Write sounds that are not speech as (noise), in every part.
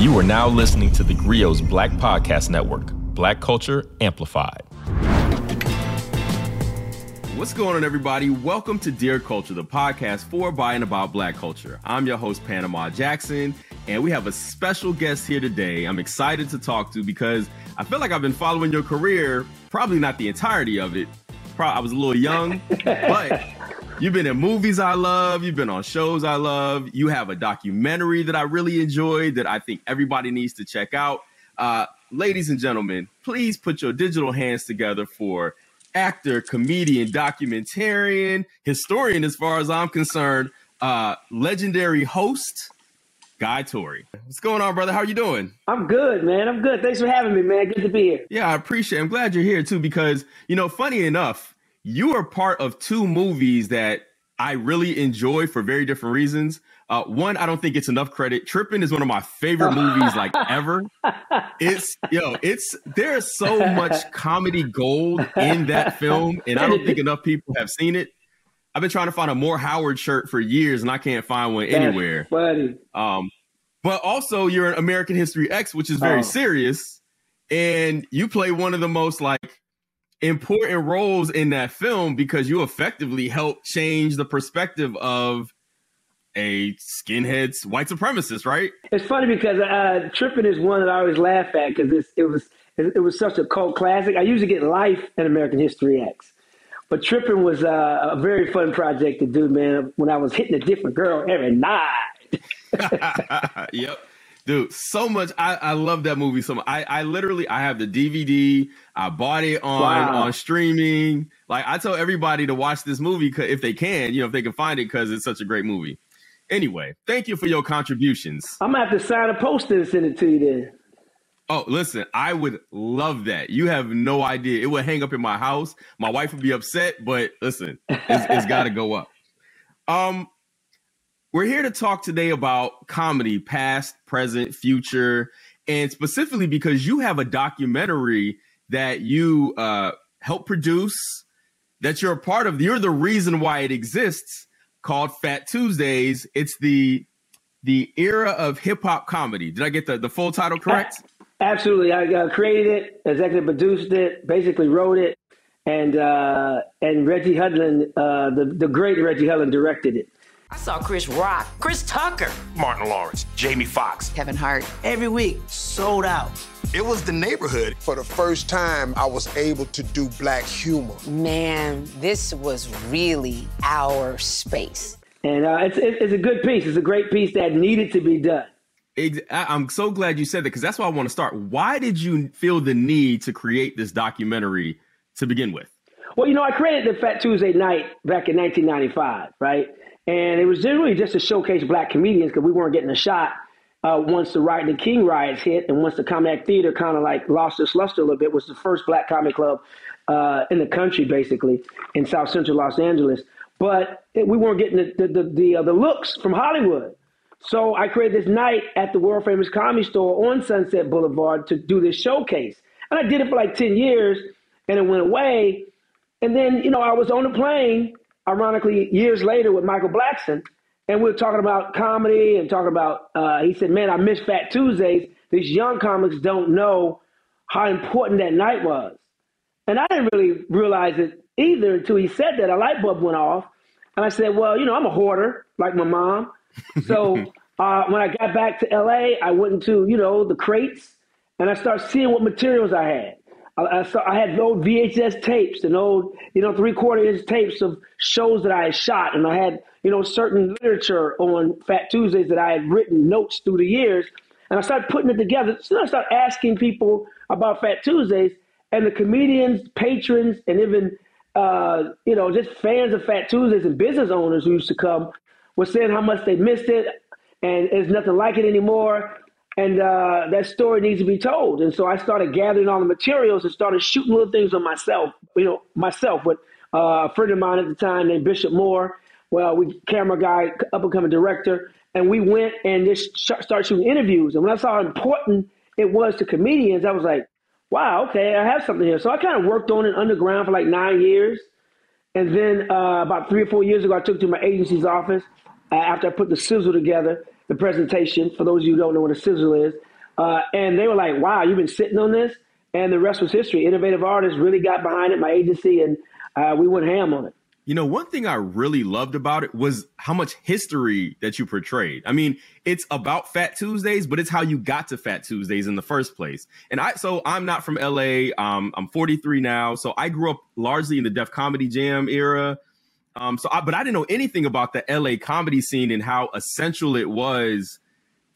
You are now listening to the Grio's Black Podcast Network, Black Culture Amplified. What's going on, everybody? Welcome to Dear Culture, the podcast for, by, and about Black culture. I'm your host, Panama Jackson, and we have a special guest here today I'm excited to talk to because I feel like I've been following your career, probably not the entirety of it. I was a little young, (laughs) but You've been in movies I love. You've been on shows I love. You have a documentary that I really enjoyed that I think everybody needs to check out. Uh, ladies and gentlemen, please put your digital hands together for actor, comedian, documentarian, historian, as far as I'm concerned, uh, legendary host, Guy Torry. What's going on, brother? How are you doing? I'm good, man. I'm good. Thanks for having me, man. Good to be here. Yeah, I appreciate it. I'm glad you're here too, because, you know, funny enough, you are part of two movies that I really enjoy for very different reasons. Uh, one, I don't think it's enough credit. Tripping is one of my favorite movies like ever. (laughs) It's yo, it's there's so much comedy gold in that film, and I don't think enough people have seen it. I've been trying to find a more Howard shirt for years, and I can't find one anywhere. Funny. Um, but also you're an American History X, which is very oh. serious, and you play one of the most like important roles in that film because you effectively helped change the perspective of a skinhead's white supremacist, right? It's funny because uh, Tripping is one that I always laugh at because it was it was such a cult classic. I usually get Life and American History X, but Tripping was uh, a very fun project to do, man. When I was hitting a different girl every night. (laughs) yep dude so much I, I love that movie so much I, I literally i have the dvd i bought it on wow. on streaming like i tell everybody to watch this movie if they can you know if they can find it because it's such a great movie anyway thank you for your contributions i'm gonna have to sign a poster and send it to you then Oh, listen, I would love that. You have no idea. It would hang up in my house. My wife would be upset, but listen, it's, it's got to go up. Um, we're here to talk today about comedy, past, present, future, and specifically because you have a documentary that you uh, help produce, that you're a part of. You're the reason why it exists, called Fat Tuesdays. It's the the era of hip hop comedy. Did I get the, the full title correct? Absolutely. I uh, created it, executive produced it, basically wrote it, and uh, and Reggie Hudlin, uh, the the great Reggie Hudlin, directed it. I saw Chris Rock, Chris Tucker, Martin Lawrence, Jamie Foxx, Kevin Hart. Every week, sold out. It was the neighborhood. For the first time, I was able to do black humor. Man, this was really our space. And uh, it's, it's a good piece. It's a great piece that needed to be done. I'm so glad you said that because that's why I want to start. Why did you feel the need to create this documentary to begin with? Well, you know, I created the Fat Tuesday night back in 1995, right? And it was generally just to showcase black comedians because we weren't getting a shot uh, once the Riot the King riots hit and once the Comedy Theater kind of like lost its luster a little bit, was the first black comedy club uh, in the country, basically, in South Central Los Angeles. But it, we weren't getting the, the, the, the, uh, the looks from Hollywood. So I created this night at the world famous comedy store on Sunset Boulevard to do this showcase. And I did it for like 10 years and it went away. And then, you know, I was on a plane ironically, years later with Michael Blackson, and we were talking about comedy and talking about. Uh, he said, "Man, I miss Fat Tuesdays. These young comics don't know how important that night was." And I didn't really realize it either until he said that. A light bulb went off, and I said, "Well, you know, I'm a hoarder like my mom." So (laughs) uh, when I got back to LA, I went into you know the crates, and I started seeing what materials I had. I, I, saw, I had old VHS tapes and old, you know, three quarter inch tapes of shows that I had shot. And I had, you know, certain literature on Fat Tuesdays that I had written notes through the years. And I started putting it together. So I started asking people about Fat Tuesdays and the comedians, patrons, and even, uh, you know, just fans of Fat Tuesdays and business owners who used to come were saying how much they missed it and there's nothing like it anymore and uh, that story needs to be told. And so I started gathering all the materials and started shooting little things on myself, you know, myself with uh, a friend of mine at the time named Bishop Moore. Well, we camera guy, up and coming director, and we went and just sh- started shooting interviews. And when I saw how important it was to comedians, I was like, wow, okay, I have something here. So I kind of worked on it underground for like nine years. And then uh, about three or four years ago, I took to my agency's office uh, after I put the sizzle together the presentation. For those of you who don't know what a sizzle is, uh, and they were like, "Wow, you've been sitting on this," and the rest was history. Innovative artists really got behind it. My agency and uh, we went ham on it. You know, one thing I really loved about it was how much history that you portrayed. I mean, it's about Fat Tuesdays, but it's how you got to Fat Tuesdays in the first place. And I, so I'm not from LA. Um, I'm 43 now. So I grew up largely in the Def Comedy Jam era. Um, so I, but I didn't know anything about the LA comedy scene and how essential it was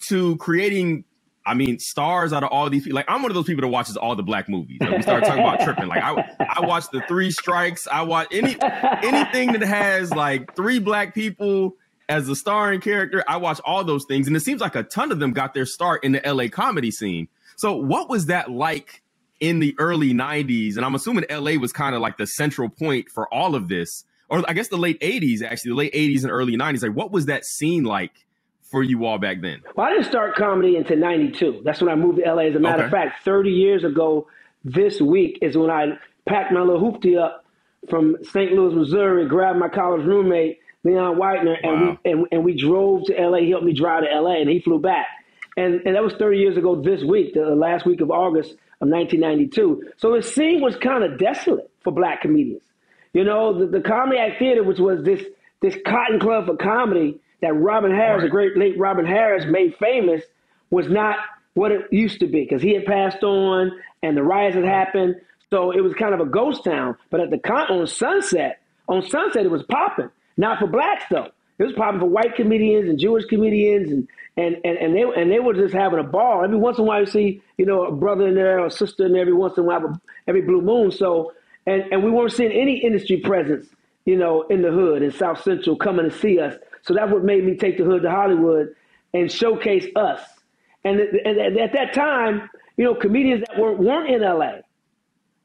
to creating I mean, stars out of all these people. Like, I'm one of those people that watches all the black movies. Like, we started talking about tripping. Like, I I watch the Three Strikes. I watch any anything that has like three black people as a starring character. I watch all those things, and it seems like a ton of them got their start in the LA comedy scene. So, what was that like in the early '90s? And I'm assuming LA was kind of like the central point for all of this, or I guess the late '80s, actually, the late '80s and early '90s. Like, what was that scene like? for you all back then? Well, I didn't start comedy until 92. That's when I moved to LA. As a matter okay. of fact, 30 years ago this week is when I packed my little hoopty up from St. Louis, Missouri, grabbed my college roommate, Leon Whitener, and, wow. we, and, and we drove to LA. He helped me drive to LA, and he flew back. And, and that was 30 years ago this week, the last week of August of 1992. So the scene was kind of desolate for black comedians. You know, the, the Comedy Act Theater, which was this, this cotton club for comedy, that Robin Harris, right. the great late Robin Harris, made famous was not what it used to be because he had passed on and the riots had happened. So it was kind of a ghost town. But at the con- on Sunset, on Sunset, it was popping. Not for blacks though. It was popping for white comedians and Jewish comedians, and and and, and they and they were just having a ball. Every once in a while, you see you know a brother in there or a sister in there. Every once in a while, every blue moon. So and and we weren't seeing any industry presence, you know, in the hood in South Central coming to see us. So that's what made me take the hood to Hollywood and showcase us. And, and at that time, you know, comedians that weren't, weren't in LA,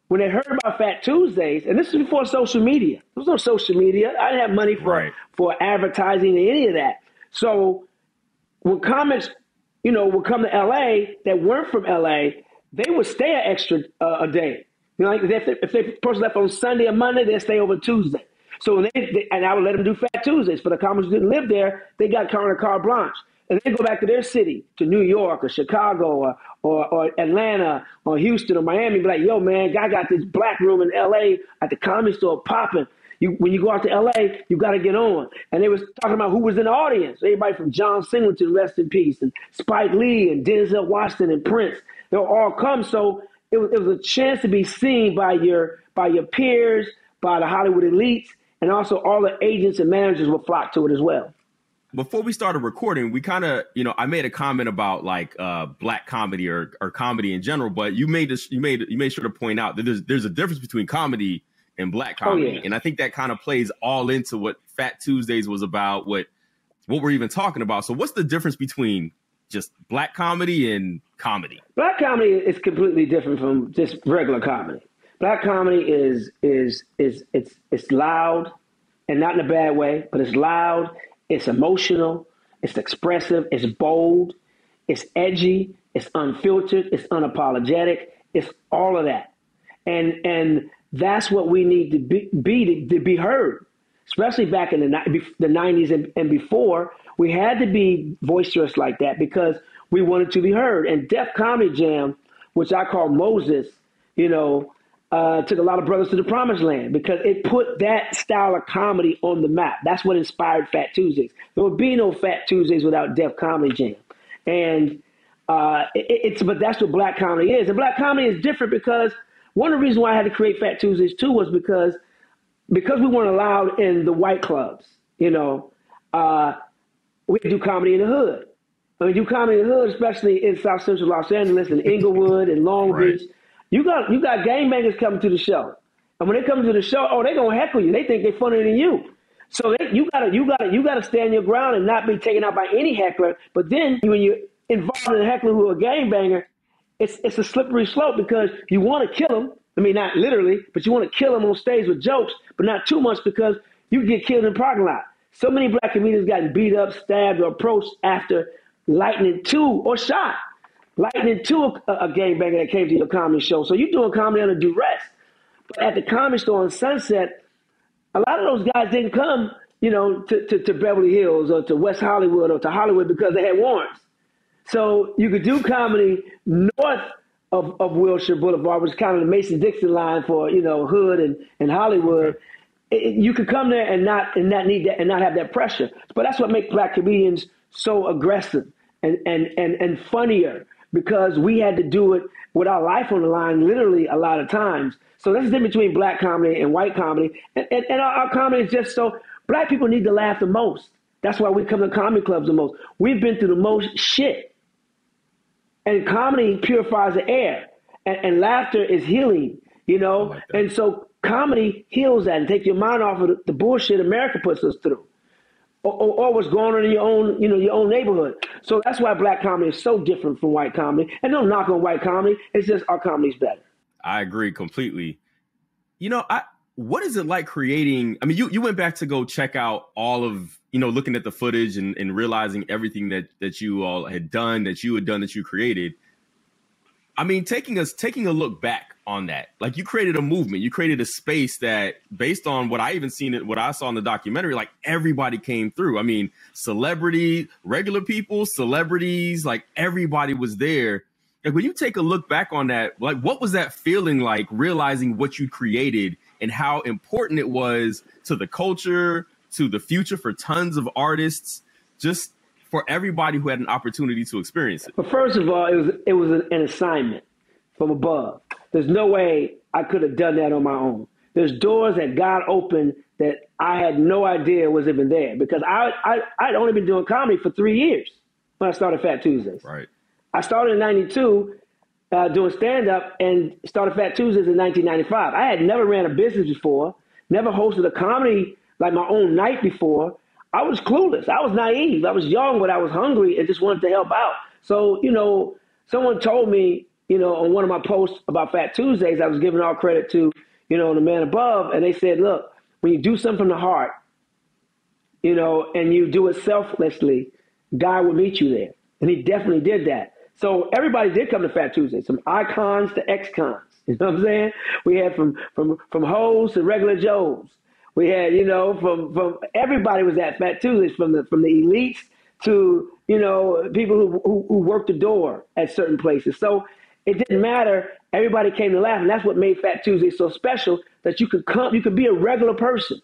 when they heard about Fat Tuesdays, and this is before social media. There was no social media. I didn't have money for right. for advertising or any of that. So when comics, you know, would come to LA that weren't from LA, they would stay an extra uh, a day. You know, like if they, if they person left on Sunday or Monday, they'd stay over Tuesday. So they, they, and I would let them do Fat Tuesdays for the comics who didn't live there. They got kind of carte blanche, and they go back to their city, to New York or Chicago or, or, or Atlanta or Houston or Miami. Be like, yo, man, guy got this black room in L.A. at the comedy store popping. You, when you go out to LA, you got to get on. And they was talking about who was in the audience. Everybody from John Singleton, rest in peace, and Spike Lee and Denzel Washington and Prince. They'll all come. So it was, it was a chance to be seen by your by your peers, by the Hollywood elites, and also all the agents and managers will flock to it as well. Before we started recording, we kind of, you know, I made a comment about like uh, black comedy or, or comedy in general, but you made this, you made you made sure to point out that there's there's a difference between comedy and black oh, comedy, oh, yeah. and I think that kind of plays all into what Fat Tuesdays was about, what what we're even talking about. So, what's the difference between just black comedy and comedy? Black comedy is completely different from just regular comedy black comedy is is is it's it's loud and not in a bad way, but it's loud, it's emotional, it's expressive, it's bold, it's edgy, it's unfiltered, it's unapologetic, it's all of that. And and that's what we need to be, be to, to, be heard, especially back in the, the 90s and, and before. We had to be boisterous like that because we wanted to be heard. And Def Comedy Jam, which I call Moses, you know, uh, took a lot of brothers to the promised land because it put that style of comedy on the map. That's what inspired Fat Tuesdays. There would be no Fat Tuesdays without Def Comedy Jam. And uh, it, it's but that's what black comedy is. And black comedy is different because one of the reasons why I had to create Fat Tuesdays too was because because we weren't allowed in the white clubs. You know, uh, we do comedy in the hood. In the hood, especially in South Central Los Angeles and Inglewood and Long (laughs) right. Beach you got you got gangbangers coming to the show, and when they come to the show, oh, they're gonna heckle you. They think they're funnier than you. So they, you gotta you gotta you gotta stand your ground and not be taken out by any heckler. But then when you're involved in a heckler who a gangbanger, it's it's a slippery slope because you want to kill them. I mean, not literally, but you want to kill them on stage with jokes, but not too much because you get killed in the parking lot. So many black comedians got beat up, stabbed, or approached after lightning two or shot lightning 2, a, a gangbanger that came to your comedy show. So you're doing comedy under duress. But at the comedy store on Sunset, a lot of those guys didn't come you know, to, to, to Beverly Hills or to West Hollywood or to Hollywood because they had warrants. So you could do comedy north of, of Wilshire Boulevard, which is kind of the Mason Dixon line for you know Hood and, and Hollywood. It, you could come there and not and not need that and not have that pressure. But that's what makes black comedians so aggressive and and and, and funnier because we had to do it with our life on the line, literally a lot of times. So that's the difference between black comedy and white comedy. And, and, and our, our comedy is just so black people need to laugh the most. That's why we come to comedy clubs the most. We've been through the most shit. And comedy purifies the air. And, and laughter is healing, you know? Like and so comedy heals that and take your mind off of the, the bullshit America puts us through. Or, or, or, what's going on in your own, you know, your own neighborhood. So that's why black comedy is so different from white comedy. And no knock on white comedy. It's just our comedy's better. I agree completely. You know, I what is it like creating? I mean, you you went back to go check out all of you know, looking at the footage and, and realizing everything that that you all had done, that you had done, that you created. I mean, taking us taking a look back on that, like you created a movement, you created a space that, based on what I even seen it, what I saw in the documentary, like everybody came through. I mean, celebrity, regular people, celebrities, like everybody was there like when you take a look back on that, like what was that feeling like realizing what you created and how important it was to the culture, to the future for tons of artists, just for everybody who had an opportunity to experience it? But first of all, it was it was an assignment from above. There's no way I could have done that on my own. There's doors that God opened that I had no idea was even there because I, I I'd only been doing comedy for three years when I started Fat Tuesdays. Right. I started in 92 uh, doing stand up and started Fat Tuesdays in 1995. I had never ran a business before, never hosted a comedy like my own night before. I was clueless. I was naive. I was young, but I was hungry and just wanted to help out. So, you know, someone told me, you know, on one of my posts about Fat Tuesdays, I was giving all credit to, you know, the man above. And they said, look, when you do something from the heart, you know, and you do it selflessly, God will meet you there. And he definitely did that. So everybody did come to Fat Tuesday, some icons to ex-cons. (laughs) You know what I'm saying? We had from from from hoes to regular Joes. We had, you know, from from everybody was at Fat Tuesdays, from the from the elites to you know people who, who who worked the door at certain places. So it didn't matter. Everybody came to laugh, and that's what made Fat Tuesday so special. That you could come, you could be a regular person,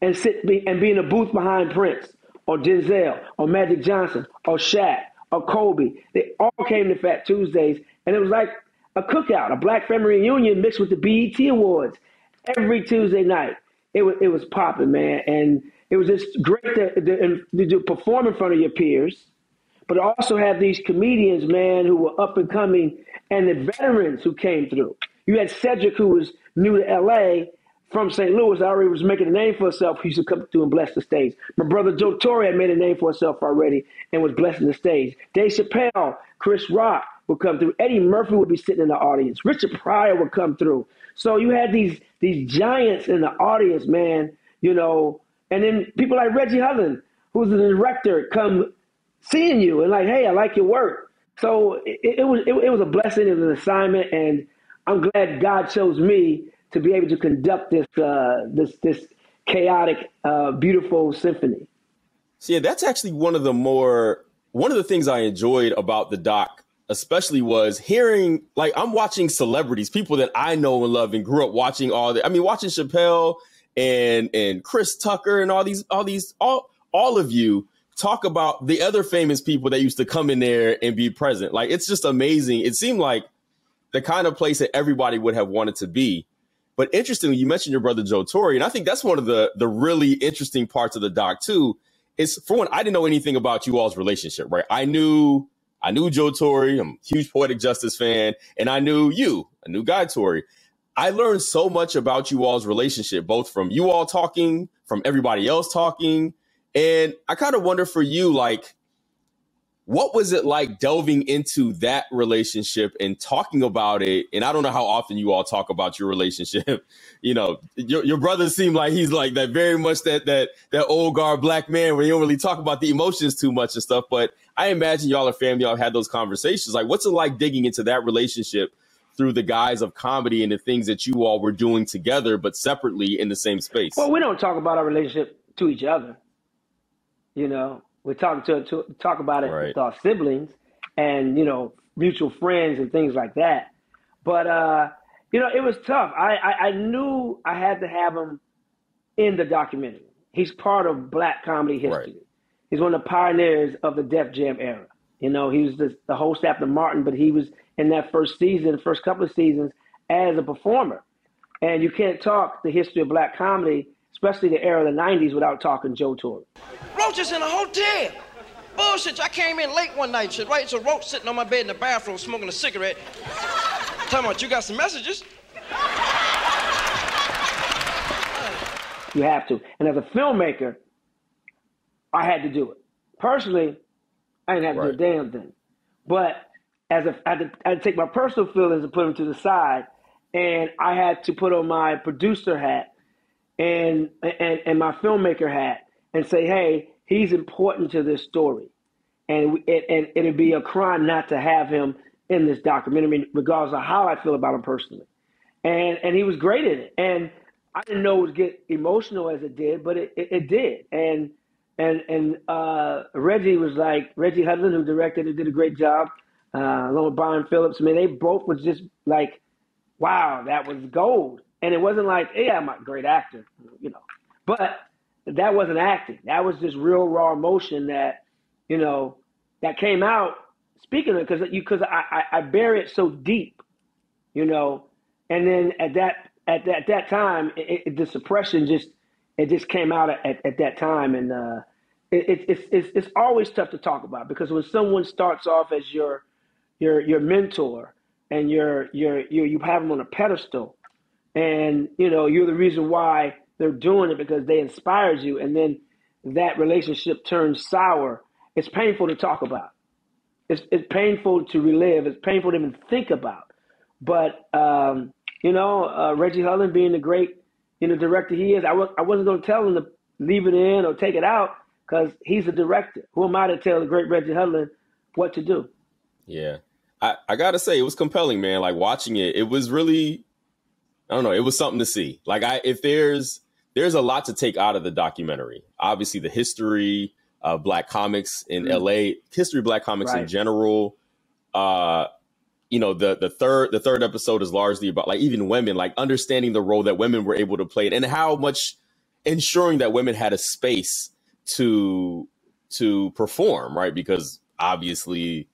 and sit be, and be in a booth behind Prince or Denzel or Magic Johnson or Shaq or Kobe. They all came to Fat Tuesdays, and it was like a cookout, a Black family reunion mixed with the BET Awards every Tuesday night. It was it was popping, man, and it was just great to, to, to perform in front of your peers, but also have these comedians, man, who were up and coming, and the veterans who came through. You had Cedric, who was new to LA, from St. Louis already was making a name for himself. He used to come through and bless the stage. My brother Joe Torry had made a name for himself already and was blessing the stage. Dave Chappelle, Chris Rock would come through. Eddie Murphy would be sitting in the audience. Richard Pryor would come through. So you had these these giants in the audience, man. You know, and then people like Reggie Hudlin, who's the director, come seeing you and like, hey, I like your work. So it, it was it, it was a blessing. It was an assignment, and I'm glad God chose me to be able to conduct this uh, this this chaotic, uh, beautiful symphony. See, that's actually one of the more one of the things I enjoyed about the doc, especially was hearing like I'm watching celebrities, people that I know and love and grew up watching all the. I mean, watching Chappelle and and Chris Tucker and all these all these all all of you talk about the other famous people that used to come in there and be present. Like it's just amazing. It seemed like the kind of place that everybody would have wanted to be. But interestingly, you mentioned your brother Joe Torry, and I think that's one of the the really interesting parts of the doc too. Is for one, I didn't know anything about you all's relationship, right? I knew I knew Joe Torry, I'm a huge poetic justice fan, and I knew you, a new Guy Torry. I learned so much about you all's relationship, both from you all talking, from everybody else talking. And I kind of wonder for you, like, what was it like delving into that relationship and talking about it? And I don't know how often you all talk about your relationship. (laughs) you know, your, your brother seemed like he's like that very much that that that old guard black man where you don't really talk about the emotions too much and stuff. But I imagine y'all are family, y'all had those conversations. Like, what's it like digging into that relationship through the guise of comedy and the things that you all were doing together, but separately in the same space? Well, we don't talk about our relationship to each other. You know, we're talking to, to talk about it right. with our siblings and you know mutual friends and things like that. But uh, you know, it was tough. I, I, I knew I had to have him in the documentary. He's part of Black comedy history. Right. He's one of the pioneers of the Def Jam era. You know, he was the, the host after Martin, but he was in that first season, first couple of seasons, as a performer. And you can't talk the history of black comedy, especially the era of the 90s, without talking Joe Torry. Roaches in a hotel. Bullshit, I came in late one night, shit, right? So Roach sitting on my bed in the bathroom smoking a cigarette. Tell me what, you got some messages? You have to. And as a filmmaker, I had to do it. Personally, I didn't have to right. do a damn thing. But as a, I had, to, I had to take my personal feelings and put them to the side, and I had to put on my producer hat and and, and my filmmaker hat and say, hey, he's important to this story, and it, and it'd be a crime not to have him in this documentary, regardless of how I feel about him personally. And and he was great in it, and I didn't know it would get emotional as it did, but it, it, it did, and and and uh, Reggie was like Reggie Hudlin, who directed it, did a great job. Uh, along with Brian Phillips, I mean, they both was just like, wow, that was gold. And it wasn't like, yeah, I'm a great actor, you know, but that wasn't acting. That was just real raw emotion that, you know, that came out. Speaking of, because you, because I, I, I bury it so deep, you know, and then at that at that, at that time, it, it, the suppression just it just came out at, at that time, and uh, it, it's it's it's always tough to talk about because when someone starts off as your your your mentor and you're you're you you have them on a pedestal, and you know you're the reason why they're doing it because they inspired you, and then that relationship turns sour. It's painful to talk about. It's it's painful to relive. It's painful to even think about. But um, you know, uh, Reggie Hudlin being the great you know, director he is. I, was, I wasn't going to tell him to leave it in or take it out because he's a director. Who am I to tell the great Reggie Hudlin what to do? Yeah. I, I got to say, it was compelling, man. Like watching it, it was really, I don't know, it was something to see. Like, I, if there's, there's a lot to take out of the documentary. Obviously, the history of Black comics in mm-hmm. LA, history of Black comics right. in general. Uh, you know the the third the third episode is largely about like even women like understanding the role that women were able to play and how much ensuring that women had a space to to perform right because obviously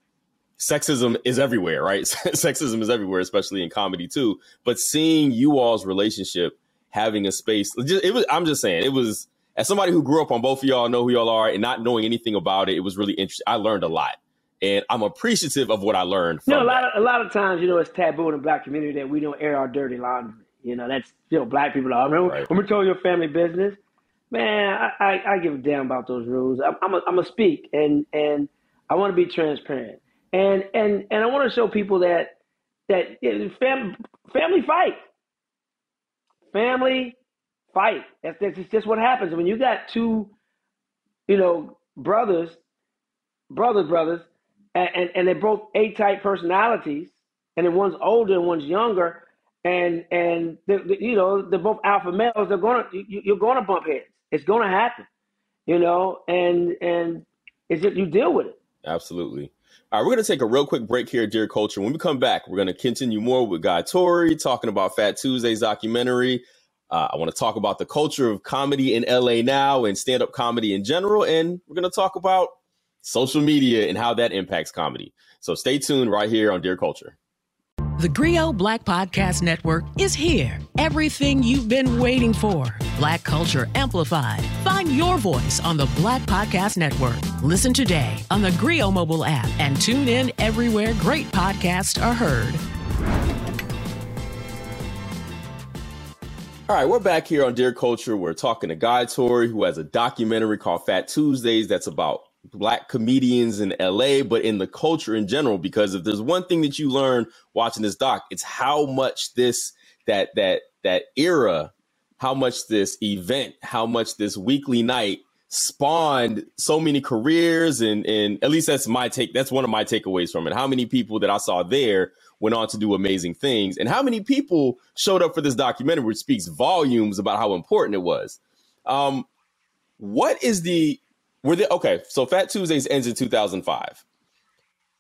sexism is everywhere right (laughs) sexism is everywhere especially in comedy too but seeing you all's relationship having a space it was i'm just saying it was as somebody who grew up on both of y'all know who y'all are and not knowing anything about it it was really interesting i learned a lot and I'm appreciative of what I learned. you know, a lot of a lot of times, you know, it's taboo in the black community that we don't air our dirty laundry. You know, that's you know, black people are. Remember right. when we told your family business, man, I, I, I, give a damn about those rules. I'm I'm a, I'm a speak and and I want to be transparent and and and I want to show people that that fam, family fight, family fight. That's, that's just what happens when you got two, you know, brothers, brothers, brothers and, and, and they're both A type personalities, and then one's older and one's younger, and and they, they, you know they're both alpha males. They're gonna you, you're gonna bump heads. It's gonna happen, you know, and and it's just you deal with it. Absolutely. All right, we're going to take a real quick break here, Dear Culture. When we come back, we're going to continue more with Guy Torry talking about Fat Tuesday's documentary. Uh, I want to talk about the culture of comedy in LA now and stand up comedy in general. And we're going to talk about social media, and how that impacts comedy. So stay tuned right here on Dear Culture. The Grio Black Podcast Network is here. Everything you've been waiting for. Black Culture Amplified. Find your voice on the Black Podcast Network. Listen today on the Grio mobile app and tune in everywhere great podcasts are heard. All right, we're back here on Dear Culture. We're talking to Guy Torry, who has a documentary called Fat Tuesdays that's about black comedians in LA, but in the culture in general. Because if there's one thing that you learn watching this doc, it's how much this that that that era, how much this event, how much this weekly night spawned so many careers and and at least that's my take that's one of my takeaways from it how many people that i saw there went on to do amazing things and how many people showed up for this documentary which speaks volumes about how important it was um what is the were there okay? So Fat Tuesdays ends in 2005.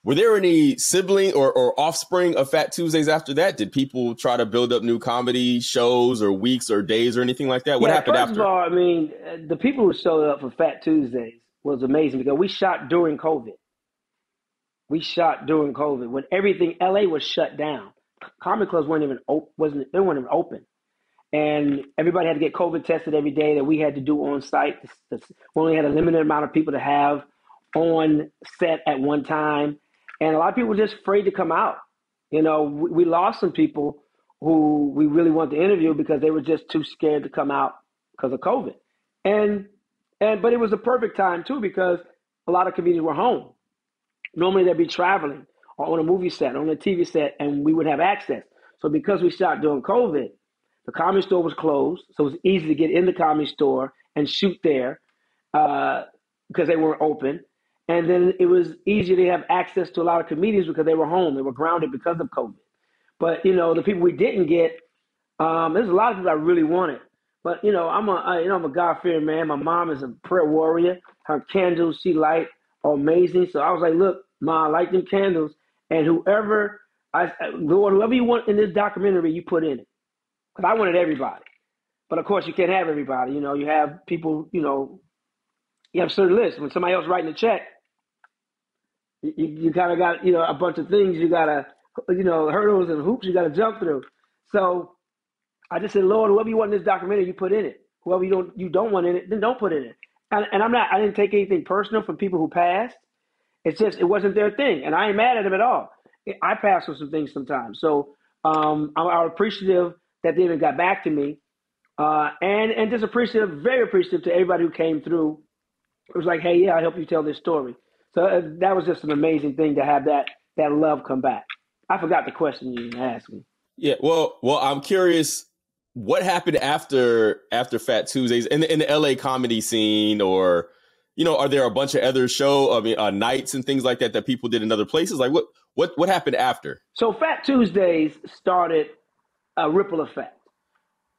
Were there any sibling or, or offspring of Fat Tuesdays after that? Did people try to build up new comedy shows or weeks or days or anything like that? What yeah, happened first after? Of all, I mean, uh, the people who showed up for Fat Tuesdays was amazing because we shot during COVID. We shot during COVID when everything LA was shut down. Comedy clubs weren't even open. Wasn't they weren't even open, and everybody had to get COVID tested every day that we had to do on site. We only had a limited amount of people to have on set at one time, and a lot of people were just afraid to come out. You know, we, we lost some people who we really wanted to interview because they were just too scared to come out because of COVID, and and but it was a perfect time too because a lot of comedians were home. Normally they'd be traveling or on a movie set, or on a TV set, and we would have access. So because we shot during COVID, the comedy store was closed, so it was easy to get in the comedy store and shoot there uh, because they weren't open. And then it was easier to have access to a lot of comedians because they were home, they were grounded because of COVID. But you know, the people we didn't get, um, there's a lot of people I really wanted. But you know, I'm a I, you know I'm a God fearing man. My mom is a prayer warrior. Her candles she light are amazing. So I was like, look, ma, I light them candles, and whoever I Lord, whoever you want in this documentary, you put in it. Because I wanted everybody. But of course, you can't have everybody. You know, you have people. You know, you have certain lists. When somebody else writing a check, you, you kind of got you know a bunch of things you gotta you know hurdles and hoops you gotta jump through. So I just said, Lord, whoever you want in this documentary, you put in it. Whoever you don't you don't want in it, then don't put in it. And, and I'm not. I didn't take anything personal from people who passed. It's just it wasn't their thing, and I ain't mad at them at all. I pass with some things sometimes, so um, I'm, I'm, appreciative that they even got back to me, uh, and and just appreciative, very appreciative to everybody who came through. It was like, hey, yeah, I help you tell this story. So uh, that was just an amazing thing to have that that love come back. I forgot the question you asked me. Yeah, well, well, I'm curious what happened after after Fat Tuesdays in the, in the LA comedy scene, or you know, are there a bunch of other show, I mean, uh, nights and things like that that people did in other places? Like, what what what happened after? So Fat Tuesdays started a ripple effect.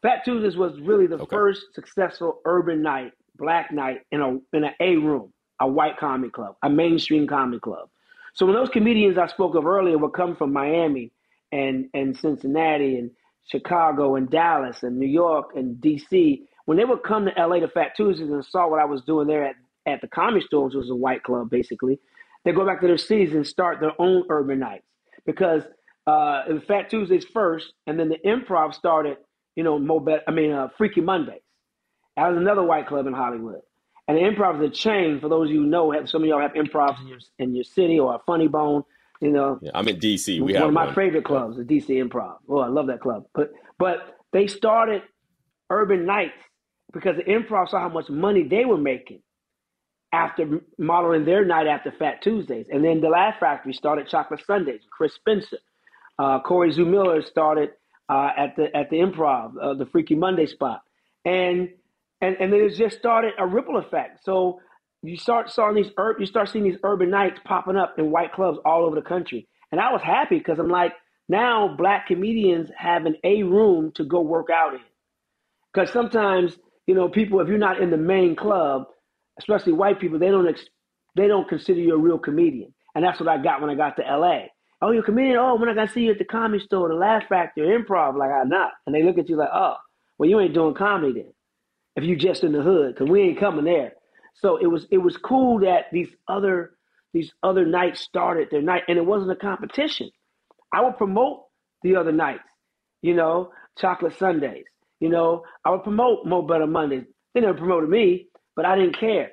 Fat Tuesdays was really the okay. first successful urban night, black night in a in an A room, a white comedy club, a mainstream comedy club. So when those comedians I spoke of earlier would come from Miami and and Cincinnati and Chicago and Dallas and New York and DC, when they would come to LA to Fat Tuesdays and saw what I was doing there at, at the Comedy Store, which was a white club basically, they go back to their cities and start their own urban nights because uh, it was Fat Tuesdays first, and then the Improv started, you know, I mean, uh, Freaky Mondays. That was another white club in Hollywood. And the Improv is a chain. For those of you who know, have, some of y'all have Improvs in your in your city or a Funny Bone. You know, yeah, I'm in DC. We have one of my one. favorite clubs, the DC Improv. Oh, I love that club. But but they started urban nights because the Improv saw how much money they were making after modeling their night after Fat Tuesdays, and then the Laugh Factory started Chocolate Sundays. Chris Spencer, uh, Corey Z. Miller started uh, at the at the Improv, uh, the Freaky Monday spot, and and and then it just started a ripple effect. So you start seeing these you start seeing these urban nights popping up in white clubs all over the country. And I was happy because I'm like, now black comedians have an A room to go work out in. Because sometimes, you know, people if you're not in the main club, especially white people, they don't ex- they don't consider you a real comedian. And that's what I got when I got to LA. Oh, you're a comedian? Oh, when I got to see you at the comedy store, the Laugh Factory, improv, like I'm not. And they look at you like, oh, well, you ain't doing comedy then. If you just in the hood, because we ain't coming there. So it was it was cool that these other these other nights started their night, and it wasn't a competition. I would promote the other nights, you know, chocolate Sundays. You know, I would promote Mo Better Mondays. They never promoted me, but I didn't care.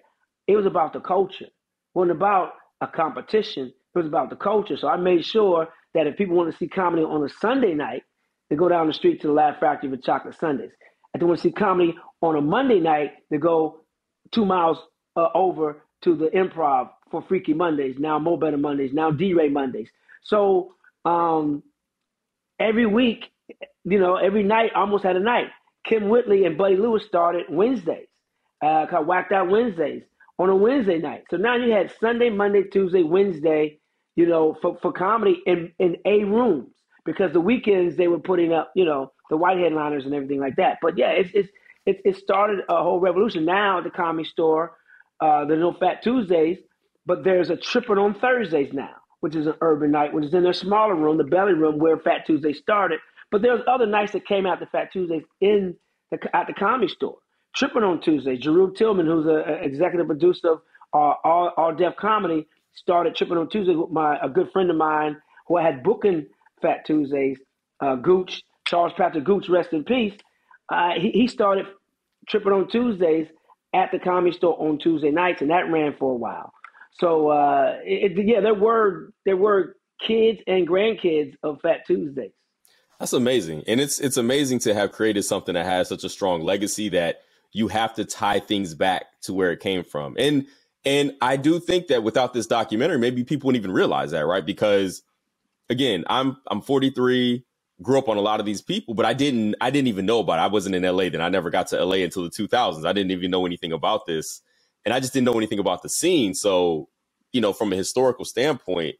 It was about the culture. It wasn't about a competition. It was about the culture. So I made sure that if people want to see comedy on a Sunday night, they go down the street to the Laugh Factory for Chocolate Sundays. If they want to see comedy on a Monday night, they go two miles uh, over to the improv for Freaky Mondays, now Mo Better Mondays, now D Ray Mondays. So um, every week, you know, every night, almost had a night. Kim Whitley and Buddy Lewis started Wednesdays, uh, called Whacked Out Wednesdays on a Wednesday night. So now you had Sunday, Monday, Tuesday, Wednesday, you know, for, for comedy in, in A rooms because the weekends they were putting up, you know, the white headliners and everything like that. But yeah, it's, it's it, it started a whole revolution. Now at the comedy store, uh, there's no Fat Tuesdays, but there's a tripping on Thursdays now, which is an urban night, which is in their smaller room, the belly room where Fat Tuesday started. But there's other nights that came out the Fat Tuesdays in the, at the comedy store. Tripping on Tuesday, Jeru Tillman, who's an executive producer of uh, All, All Def Comedy, started Tripping on Tuesday with my a good friend of mine who I had booking Fat Tuesdays, uh, Gooch, Charles Patrick Gooch, rest in peace. Uh, he, he started Tripping on Tuesdays at the comedy store on Tuesday nights, and that ran for a while. So uh, it, yeah, there were there were kids and grandkids of Fat Tuesdays. That's amazing, and it's it's amazing to have created something that has such a strong legacy that you have to tie things back to where it came from. And and I do think that without this documentary, maybe people wouldn't even realize that, right? Because again, I'm I'm 43, grew up on a lot of these people, but I didn't I didn't even know about it. I wasn't in LA then. I never got to LA until the 2000s. I didn't even know anything about this, and I just didn't know anything about the scene. So, you know, from a historical standpoint,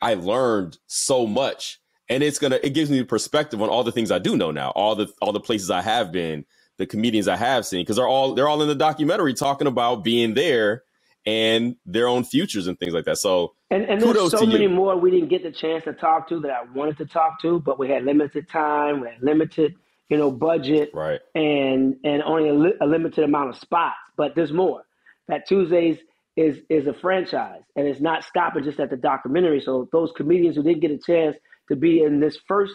I learned so much, and it's gonna it gives me perspective on all the things I do know now, all the all the places I have been, the comedians I have seen, because they're all they're all in the documentary talking about being there and their own futures and things like that. So and, and there's so many more we didn't get the chance to talk to that I wanted to talk to, but we had limited time, we had limited, you know, budget, right, and and only a, li- a limited amount of spots. But there's more. Fat Tuesdays is is a franchise, and it's not stopping just at the documentary. So those comedians who didn't get a chance to be in this first,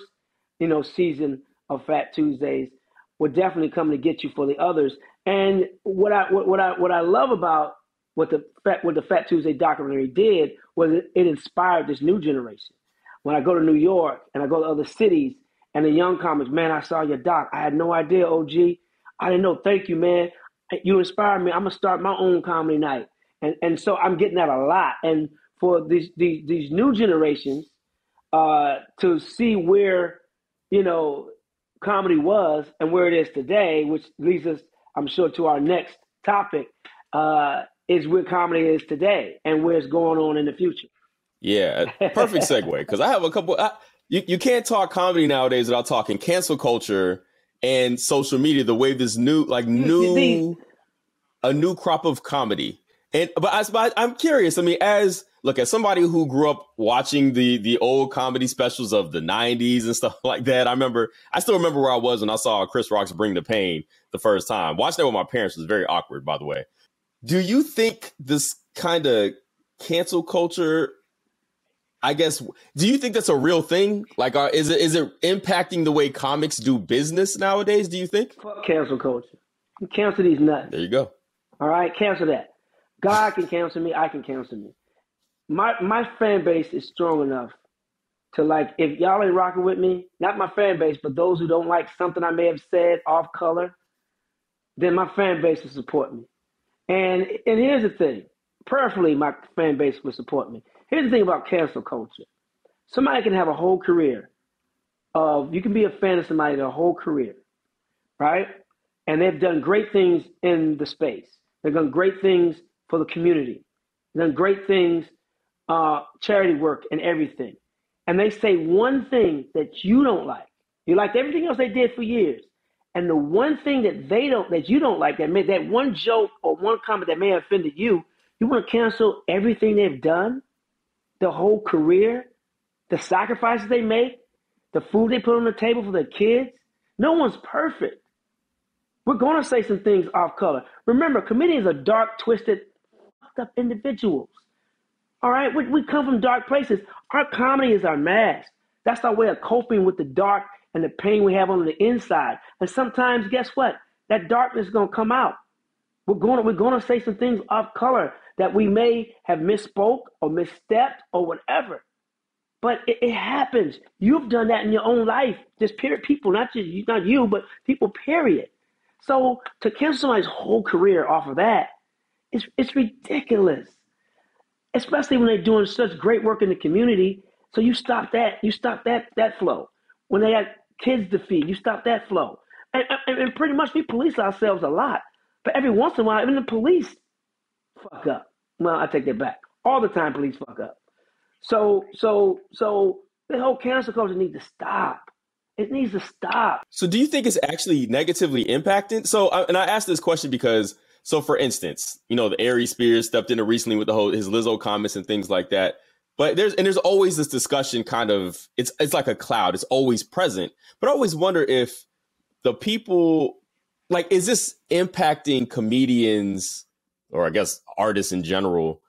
you know, season of Fat Tuesdays will definitely come to get you for the others. And what I what, what I what I love about what the what the Fat Tuesday documentary did was it, it inspired this new generation. When I go to New York and I go to other cities and the young comics, man, I saw your doc. I had no idea, OG. I didn't know. Thank you, man. You inspired me. I'm gonna start my own comedy night, and and so I'm getting that a lot. And for these these these new generations uh, to see where you know comedy was and where it is today, which leads us, I'm sure, to our next topic. Uh, is where comedy is today and where it's going on in the future. Yeah, perfect segue because I have a couple. I, you you can't talk comedy nowadays without talking cancel culture and social media. The way this new like mm, new a new crop of comedy. And but I, I'm curious. I mean, as look as somebody who grew up watching the the old comedy specials of the 90s and (laughs) stuff like that i remember i still remember where i was when i saw chris rock's bring the pain the first time watching that with my parents was very awkward by the way do you think this kind of cancel culture I guess do you think that's a real thing? Like uh, is it is it impacting the way comics do business nowadays, do you think? Fuck cancel culture. Cancel these nuts. There you go. All right, cancel that. God can cancel me, I can cancel me. My my fan base is strong enough to like if y'all ain't rocking with me, not my fan base, but those who don't like something I may have said off color, then my fan base will support me. And and here's the thing. Prayerfully, my fan base will support me. Here's the thing about cancel culture. Somebody can have a whole career of you can be a fan of somebody their whole career, right? And they've done great things in the space. They've done great things for the community. They've done great things, uh, charity work and everything. And they say one thing that you don't like. You liked everything else they did for years. And the one thing that they don't, that you don't like, that may, that one joke or one comment that may have offended you, you want to cancel everything they've done, the whole career, the sacrifices they make, the food they put on the table for their kids. No one's perfect. We're going to say some things off color. Remember, comedians are dark, twisted, fucked up individuals. All right, we, we come from dark places. Our comedy is our mask. That's our way of coping with the dark and the pain we have on the inside. And sometimes, guess what? That darkness is going to come out. We're going to, we're going to say some things off color that we may have misspoke or misstepped or whatever. But it, it, happens. You've done that in your own life. Just period. People, not just you, not you, but people. Period. So to cancel somebody's whole career off of that, it's it's ridiculous. Especially when they're doing such great work in the community. So you stop that. You stop that that flow. When they had kids to feed. You stop that flow. And, and, and pretty much we police ourselves a lot. But every once in a while, even the police fuck up. Well, I take that back. All the time, police fuck up. So, so, so the whole cancel culture needs to stop. It needs to stop. So, do you think it's actually negatively impacting? So, and I asked this question because, so for instance, you know, the Aries Spears stepped into recently with the whole his Lizzo comments and things like that. But there's and there's always this discussion, kind of it's it's like a cloud. It's always present. But I always wonder if the people like is this impacting comedians or I guess artists in general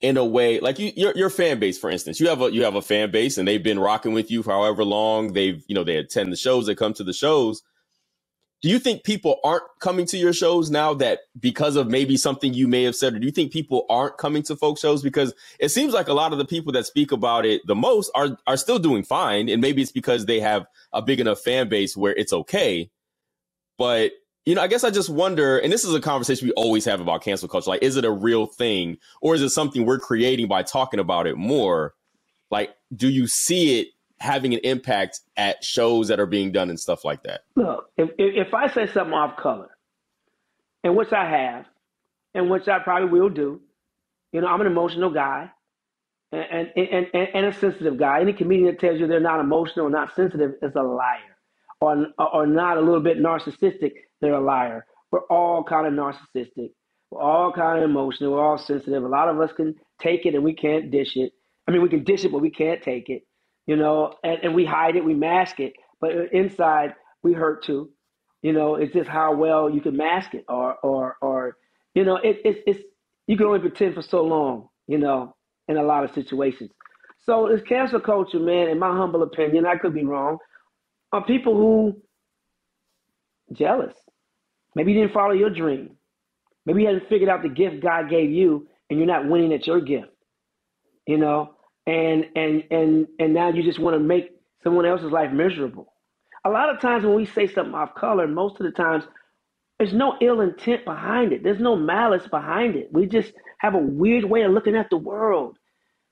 in a way like you, your your fan base for instance you have a you have a fan base and they've been rocking with you for however long they've you know they attend the shows they come to the shows do you think people aren't coming to your shows now that because of maybe something you may have said or do you think people aren't coming to folk shows because it seems like a lot of the people that speak about it the most are are still doing fine and maybe it's because they have a big enough fan base where it's okay but you know, I guess I just wonder, and this is a conversation we always have about cancel culture. Like, is it a real thing or is it something we're creating by talking about it more? Like, do you see it having an impact at shows that are being done and stuff like that? Look, if, if I say something off color, and which I have, and which I probably will do, you know, I'm an emotional guy and, and, and, and a sensitive guy. Any comedian that tells you they're not emotional or not sensitive is a liar or, or not a little bit narcissistic they're a liar. We're all kind of narcissistic. We're all kind of emotional. We're all sensitive. A lot of us can take it and we can't dish it. I mean, we can dish it, but we can't take it. You know, and, and we hide it, we mask it, but inside we hurt too. You know, it's just how well you can mask it, or or or you know, it, it, it's you can only pretend for so long. You know, in a lot of situations. So it's cancel culture, man. In my humble opinion, I could be wrong. Are people who jealous Maybe you didn't follow your dream. Maybe you hadn't figured out the gift God gave you and you're not winning at your gift. You know, and and and and now you just want to make someone else's life miserable. A lot of times when we say something off color, most of the times there's no ill intent behind it. There's no malice behind it. We just have a weird way of looking at the world.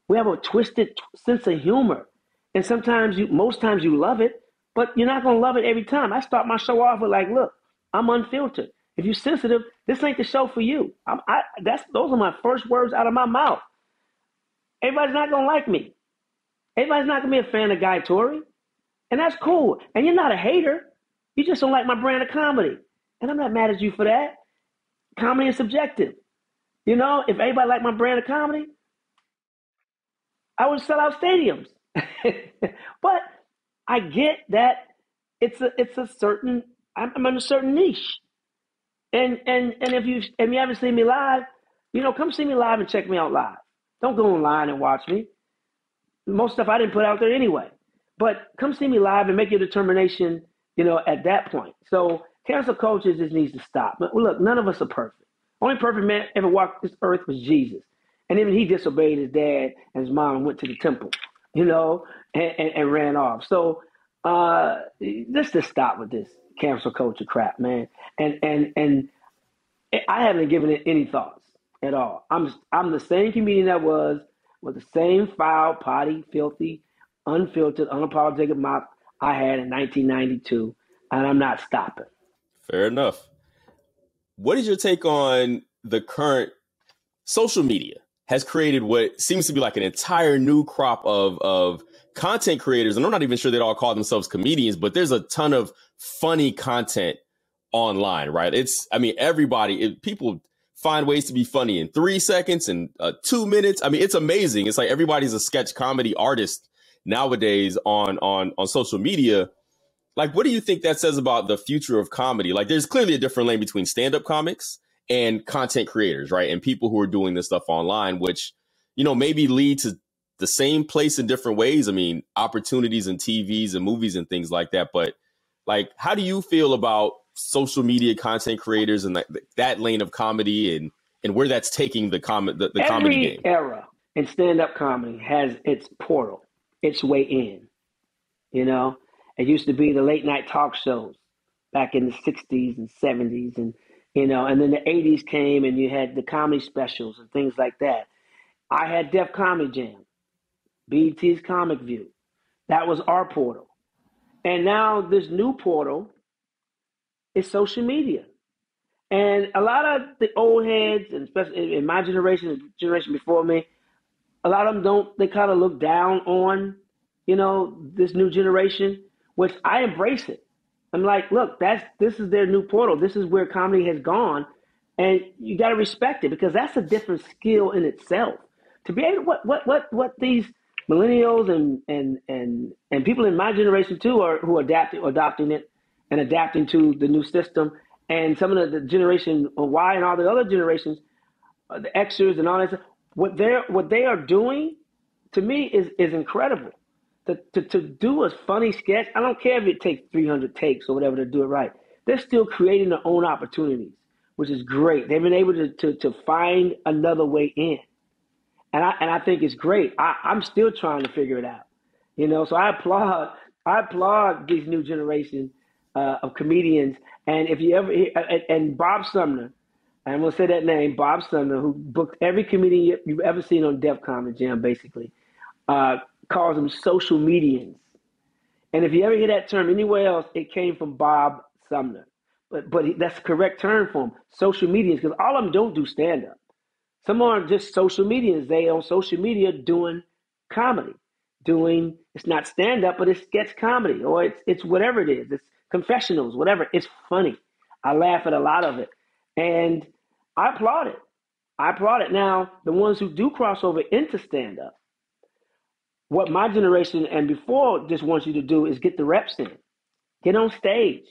We have a twisted sense of humor. And sometimes you most times you love it, but you're not gonna love it every time. I start my show off with like, look, I'm unfiltered. If you're sensitive, this ain't the show for you. I'm, I, that's those are my first words out of my mouth. Everybody's not gonna like me. Everybody's not gonna be a fan of Guy Torry, and that's cool. And you're not a hater. You just don't like my brand of comedy, and I'm not mad at you for that. Comedy is subjective. You know, if everybody liked my brand of comedy, I would sell out stadiums. (laughs) but I get that it's a it's a certain I'm, I'm in a certain niche. And and and if you if you haven't seen me live, you know, come see me live and check me out live. Don't go online and watch me. Most stuff I didn't put out there anyway. But come see me live and make your determination, you know, at that point. So cancel culture just needs to stop. But look, none of us are perfect. Only perfect man ever walked this earth was Jesus. And even he disobeyed his dad and his mom and went to the temple, you know, and, and, and ran off. So uh, let's just stop with this cancel culture crap, man. And and and I haven't given it any thoughts at all. I'm I'm the same comedian that was with the same foul, potty, filthy, unfiltered, unapologetic mouth I had in 1992, and I'm not stopping. Fair enough. What is your take on the current social media has created what seems to be like an entire new crop of of content creators, and I'm not even sure they'd all call themselves comedians, but there's a ton of funny content online, right? It's, I mean, everybody, it, people find ways to be funny in three seconds and uh, two minutes. I mean, it's amazing. It's like everybody's a sketch comedy artist nowadays on on on social media. Like, what do you think that says about the future of comedy? Like, there's clearly a different lane between stand up comics and content creators, right? And people who are doing this stuff online, which you know maybe lead to the same place in different ways. I mean, opportunities in TVs and movies and things like that. But like, how do you feel about social media content creators and that, that lane of comedy and and where that's taking the com- the, the Every comedy game? era in stand up comedy has its portal, its way in. You know, it used to be the late night talk shows back in the '60s and '70s, and you know, and then the '80s came and you had the comedy specials and things like that. I had Def Comedy Jam. BET's Comic View. That was our portal. And now this new portal is social media. And a lot of the old heads, and especially in my generation, the generation before me, a lot of them don't, they kind of look down on, you know, this new generation. which I embrace it. I'm like, look, that's this is their new portal. This is where comedy has gone, and you got to respect it because that's a different skill in itself. To be able, to, what what what what these millennials and and and and people in my generation too are who are adapting adopting it and adapting to the new system, and some of the, the generation Y and all the other generations, uh, the Xers and all that. What they're what they are doing, to me, is is incredible to, to, to do a funny sketch, I don't care if it takes 300 takes or whatever to do it right. They're still creating their own opportunities, which is great. They've been able to, to, to find another way in. And I, and I think it's great. I, I'm still trying to figure it out. You know, so I applaud I applaud these new generation uh, of comedians. And if you ever and, and Bob Sumner, I'm gonna say that name, Bob Sumner, who booked every comedian you've ever seen on Def Comedy Jam, basically. Uh, calls them social medians. And if you ever hear that term anywhere else, it came from Bob Sumner. But but that's the correct term for them. Social medians, because all of them don't do stand up. Some are just social medians. They on social media doing comedy, doing it's not stand up, but it's sketch comedy or it's it's whatever it is. It's confessionals, whatever. It's funny. I laugh at a lot of it, and I applaud it. I applaud it. Now the ones who do cross over into stand up, what my generation and before just wants you to do is get the reps in. Get on stage.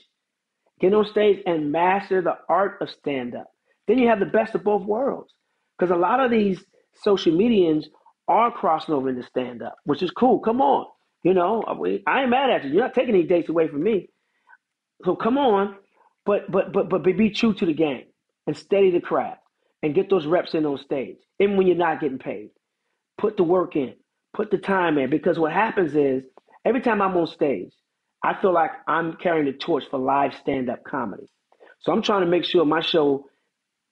Get on stage and master the art of stand up. Then you have the best of both worlds. Because a lot of these social medians are crossing over into stand up, which is cool. Come on. You know, I ain't mad at you. You're not taking any dates away from me. So come on, but but but but be true to the game and steady the craft and get those reps in on stage. Even when you're not getting paid. Put the work in. Put the time in because what happens is every time I'm on stage, I feel like I'm carrying the torch for live stand up comedy. So I'm trying to make sure my show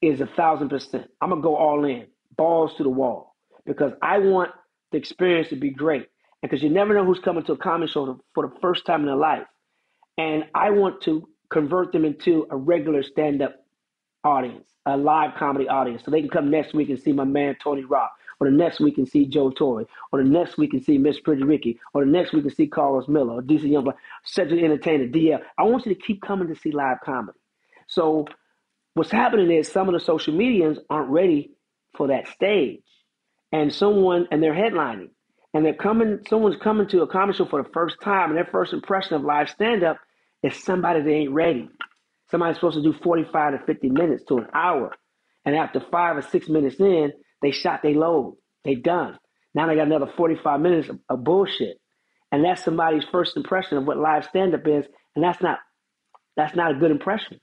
is a thousand percent. I'm gonna go all in, balls to the wall, because I want the experience to be great. And because you never know who's coming to a comedy show for the first time in their life. And I want to convert them into a regular stand up audience, a live comedy audience, so they can come next week and see my man Tony Rock, or the next week and see Joe Torry, or the next week and see Miss Pretty Ricky, or the next week and see Carlos Miller, or DC Young, Cedric Entertainer, DL. I want you to keep coming to see live comedy. So what's happening is some of the social medians aren't ready for that stage, and someone and they're headlining, and they're coming. Someone's coming to a comedy show for the first time, and their first impression of live stand up somebody that ain't ready. Somebody's supposed to do 45 to 50 minutes to an hour. And after five or six minutes in, they shot they load. They done. Now they got another 45 minutes of, of bullshit. And that's somebody's first impression of what live stand-up is. And that's not that's not a good impression.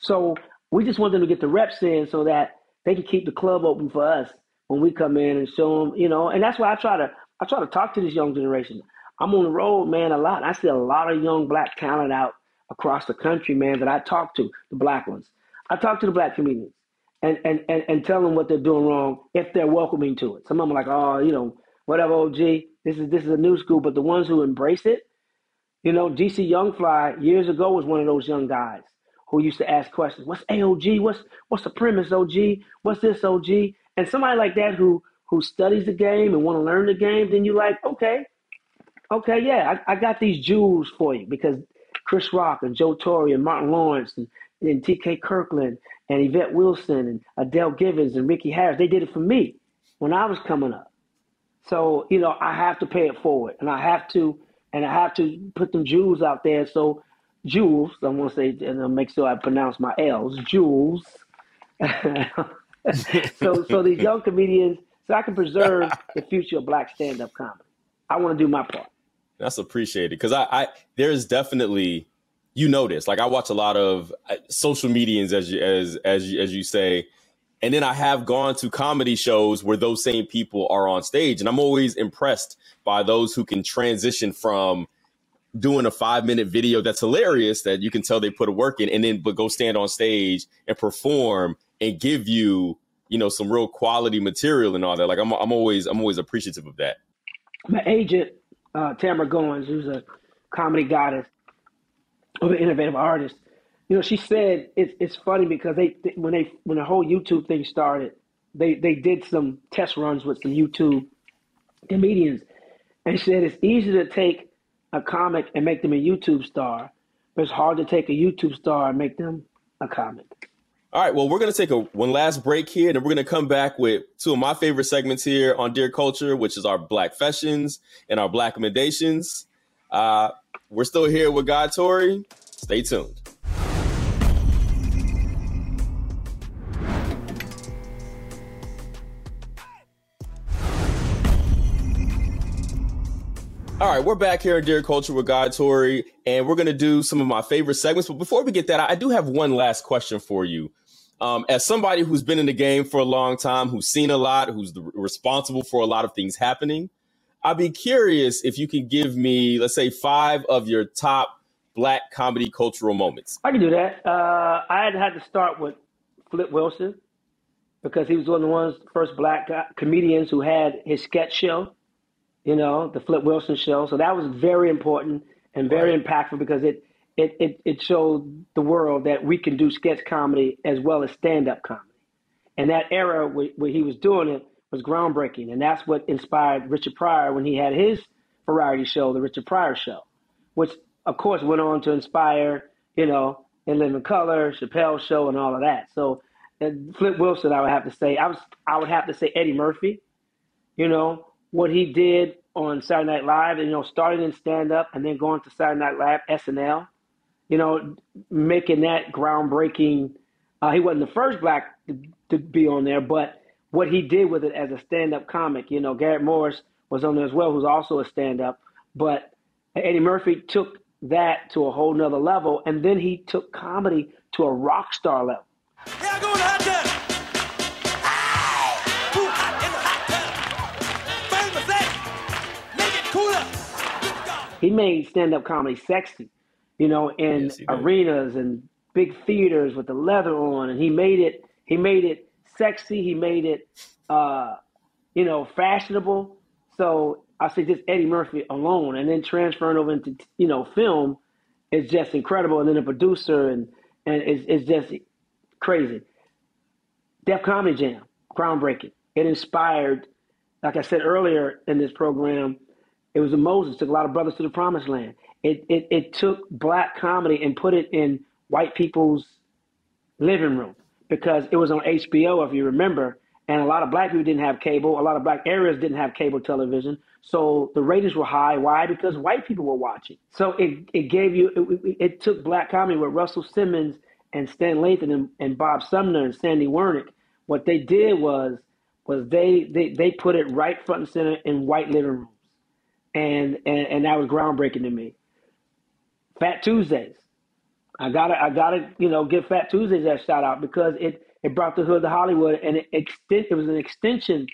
So we just want them to get the reps in so that they can keep the club open for us when we come in and show them, you know. And that's why I try to I try to talk to this young generation. I'm on the road, man, a lot. I see a lot of young black talent out across the country, man, that I talk to, the black ones. I talk to the black comedians and, and, and, and tell them what they're doing wrong if they're welcoming to it. Some of them are like, oh, you know, whatever, OG, this is this is a new school. But the ones who embrace it, you know, DC Youngfly years ago was one of those young guys who used to ask questions. What's AOG? What's what's the premise, OG? What's this, OG? And somebody like that who who studies the game and want to learn the game, then you're like, okay, okay, yeah, I, I got these jewels for you because Chris Rock and Joe Torry and Martin Lawrence and, and T.K. Kirkland and Yvette Wilson and Adele Givens and Ricky Harris, they did it for me when I was coming up. So, you know, I have to pay it forward and I have to, and I have to put them jewels out there. So, jewels, I want to say, and I'll make sure I pronounce my L's, jewels. (laughs) so, so these young comedians, so I can preserve the future of black stand up comedy. I want to do my part. That's appreciated because I, I there's definitely you notice like I watch a lot of uh, social medians as you as as you, as you say, and then I have gone to comedy shows where those same people are on stage, and I'm always impressed by those who can transition from doing a five minute video that's hilarious that you can tell they put a work in, and then but go stand on stage and perform and give you you know some real quality material and all that. Like I'm I'm always I'm always appreciative of that. My agent uh, Tamara Goins, who's a comedy goddess of an innovative artist. You know, she said it's it's funny because they when they when the whole YouTube thing started, they they did some test runs with some YouTube comedians, and she said it's easy to take a comic and make them a YouTube star, but it's hard to take a YouTube star and make them a comic. All right, well, we're going to take a one last break here, and we're going to come back with two of my favorite segments here on Dear Culture, which is our Black Fashions and our Black Commendations. Uh, we're still here with Guy Torry. Stay tuned. All right, we're back here in Dear Culture with Guy Torry, and we're going to do some of my favorite segments. But before we get that, I do have one last question for you. Um, as somebody who's been in the game for a long time, who's seen a lot, who's the, responsible for a lot of things happening, I'd be curious if you can give me, let's say, five of your top black comedy cultural moments. I can do that. Uh, I had had to start with Flip Wilson because he was one of the ones, first black comedians who had his sketch show you know, the Flip Wilson show. So that was very important and very right. impactful because it, it, it, it showed the world that we can do sketch comedy as well as stand up comedy. And that era where, where he was doing it was groundbreaking. And that's what inspired Richard Pryor when he had his variety show, The Richard Pryor Show, which of course went on to inspire, you know, In Living Color, Chappelle Show, and all of that. So uh, Flip Wilson, I would have to say, I was, I would have to say Eddie Murphy, you know, what he did on Saturday Night Live, and you know, starting in stand up and then going to Saturday Night Live SNL, you know, making that groundbreaking. Uh, he wasn't the first black to, to, be on there, but what he did with it as a stand up comic, you know, Garrett Morris was on there as well, who's also a stand up, but Eddie Murphy took that to a whole nother level, and then he took comedy to a rock star level. He made stand up comedy sexy, you know, in yes, arenas and big theaters with the leather on, and he made it he made it sexy. He made it uh, you know fashionable. So I say just Eddie Murphy alone, and then transferring over into you know film is just incredible. And then the producer and and it's, it's just crazy. Def Comedy Jam, groundbreaking. It inspired, like I said earlier in this program, it was a Moses, took a lot of brothers to the promised land. It, it, it took black comedy and put it in white people's living room because it was on HBO, if you remember. And a lot of black people didn't have cable. A lot of black areas didn't have cable television. So the ratings were high. Why? Because white people were watching. So it, it gave you, it, it took black comedy with Russell Simmons and Stan Lathan and, and Bob Sumner and Sandy Wernick. What they did was, was they, they, they put it right front and center in white living rooms and and, and that was groundbreaking to me. Fat Tuesdays, I gotta I gotta you know give Fat Tuesdays that shout out because it it brought the hood to Hollywood and it extend it was an extension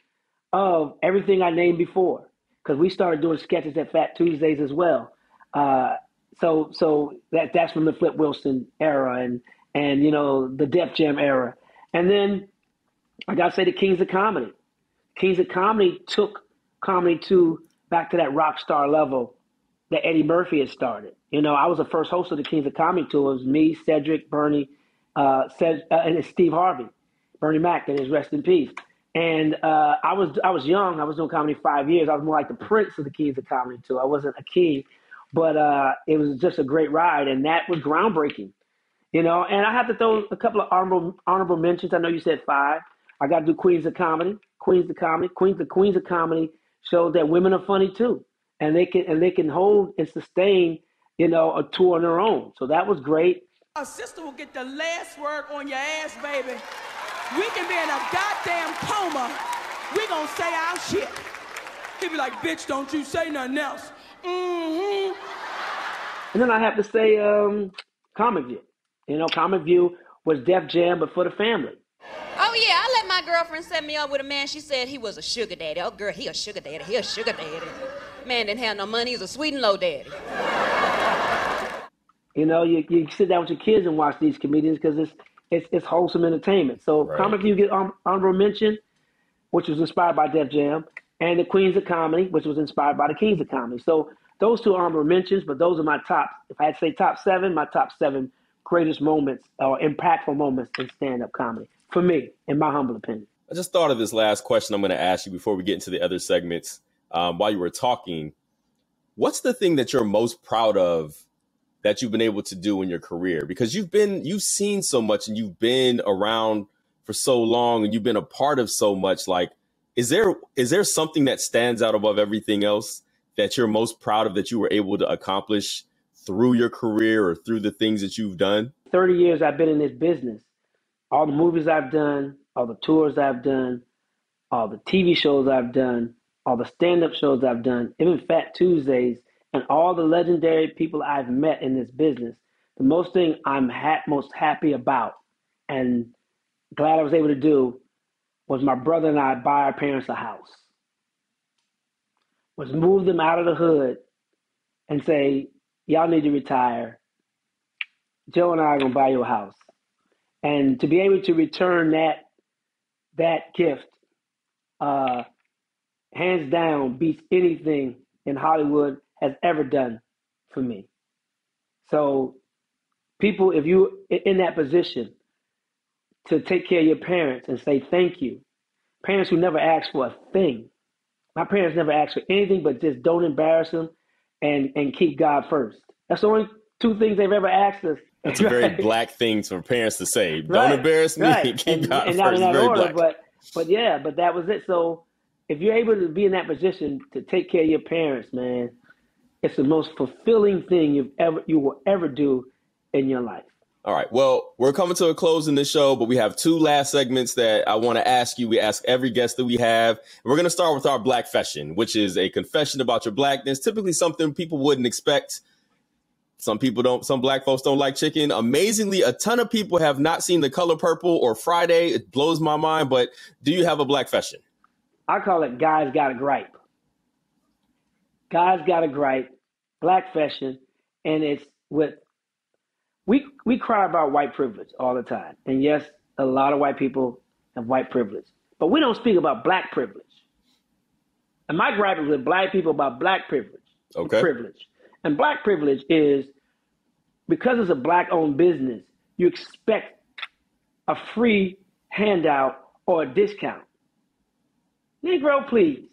of everything I named before because we started doing sketches at Fat Tuesdays as well. Uh, so so that that's from the Flip Wilson era and and you know the Def Jam era, and then I gotta say the Kings of Comedy. Kings of Comedy took comedy to back to that rock star level that Eddie Murphy had started. You know, I was the first host of the Kings of Comedy tour. It was me, Cedric, Bernie, uh, Ced, uh, and Steve Harvey, Bernie Mac, that is rest in peace. And uh, I was I was young. I was doing comedy five years. I was more like the prince of the Kings of Comedy tour. I wasn't a king, but uh, it was just a great ride, and that was groundbreaking. You know, and I have to throw a couple of honorable honorable mentions. I know you said five. I got to do Queens of Comedy, Queens of Comedy, Queens the Queens of Comedy showed that women are funny too, and they can and they can hold and sustain, you know, a tour on their own. So that was great. A sister will get the last word on your ass, baby. We can be in a goddamn coma. We gonna say our shit. He be like, bitch, don't you say nothing else. Mm-hmm. And then I have to say, um, Comic View. You know, Comic View was Def Jam, but for the family. Oh yeah, I let my girlfriend set me up with a man. She said he was a sugar daddy. Oh girl, he a sugar daddy. He a sugar daddy. Man didn't have no money. He was a sweet and low daddy. You know, you, you sit down with your kids and watch these comedians because it's, it's it's wholesome entertainment. So right. Comic View get honorable mention, which was inspired by Def Jam, and the Queens of Comedy, which was inspired by the Kings of Comedy. So those two honorable mentions, but those are my top. If I had to say top seven, my top seven greatest moments or impactful moments in stand-up comedy for me, in my humble opinion. I just thought of this last question I'm going to ask you before we get into the other segments. Um, while you were talking, what's the thing that you're most proud of that you've been able to do in your career? Because you've been you've seen so much and you've been around for so long and you've been a part of so much. Like, is there is there something that stands out above everything else that you're most proud of that you were able to accomplish through your career or through the things that you've done? 30 years I've been in this business. All the movies I've done, all the tours I've done, all the TV shows I've done, all the stand up shows I've done, even Fat Tuesdays, and all the legendary people I've met in this business. The most thing I'm ha- most happy about and glad I was able to do was my brother and I buy our parents a house. Was move them out of the hood and say, y'all need to retire. Joe and I are gonna buy you a house. And to be able to return that that gift, uh, hands down, beats anything in Hollywood has ever done for me. So, people, if you in that position to take care of your parents and say thank you, parents who never ask for a thing. My parents never asked for anything but just don't embarrass them and and keep God first. That's the only two things they've ever asked us. That's a very (laughs) black thing for parents to say. Don't embarrass me. Right. (laughs) Keep and, God and first. not in that very order, black. but but yeah, but that was it. So if you're able to be in that position to take care of your parents, man, it's the most fulfilling thing you've ever you will ever do in your life. All right. Well, we're coming to a close in this show, but we have two last segments that I want to ask you. We ask every guest that we have. We're going to start with our black fashion, which is a confession about your blackness, typically something people wouldn't expect. Some people don't, some black folks don't like chicken. Amazingly, a ton of people have not seen the color purple or Friday. It blows my mind, but do you have a black fashion? I call it guys got a gripe. Guys got a gripe, black fashion, and it's with we we cry about white privilege all the time. And yes, a lot of white people have white privilege. But we don't speak about black privilege. And my gripe is with black people about black privilege. Okay. Privilege. And black privilege is because it's a black owned business, you expect a free handout or a discount. Negro, please.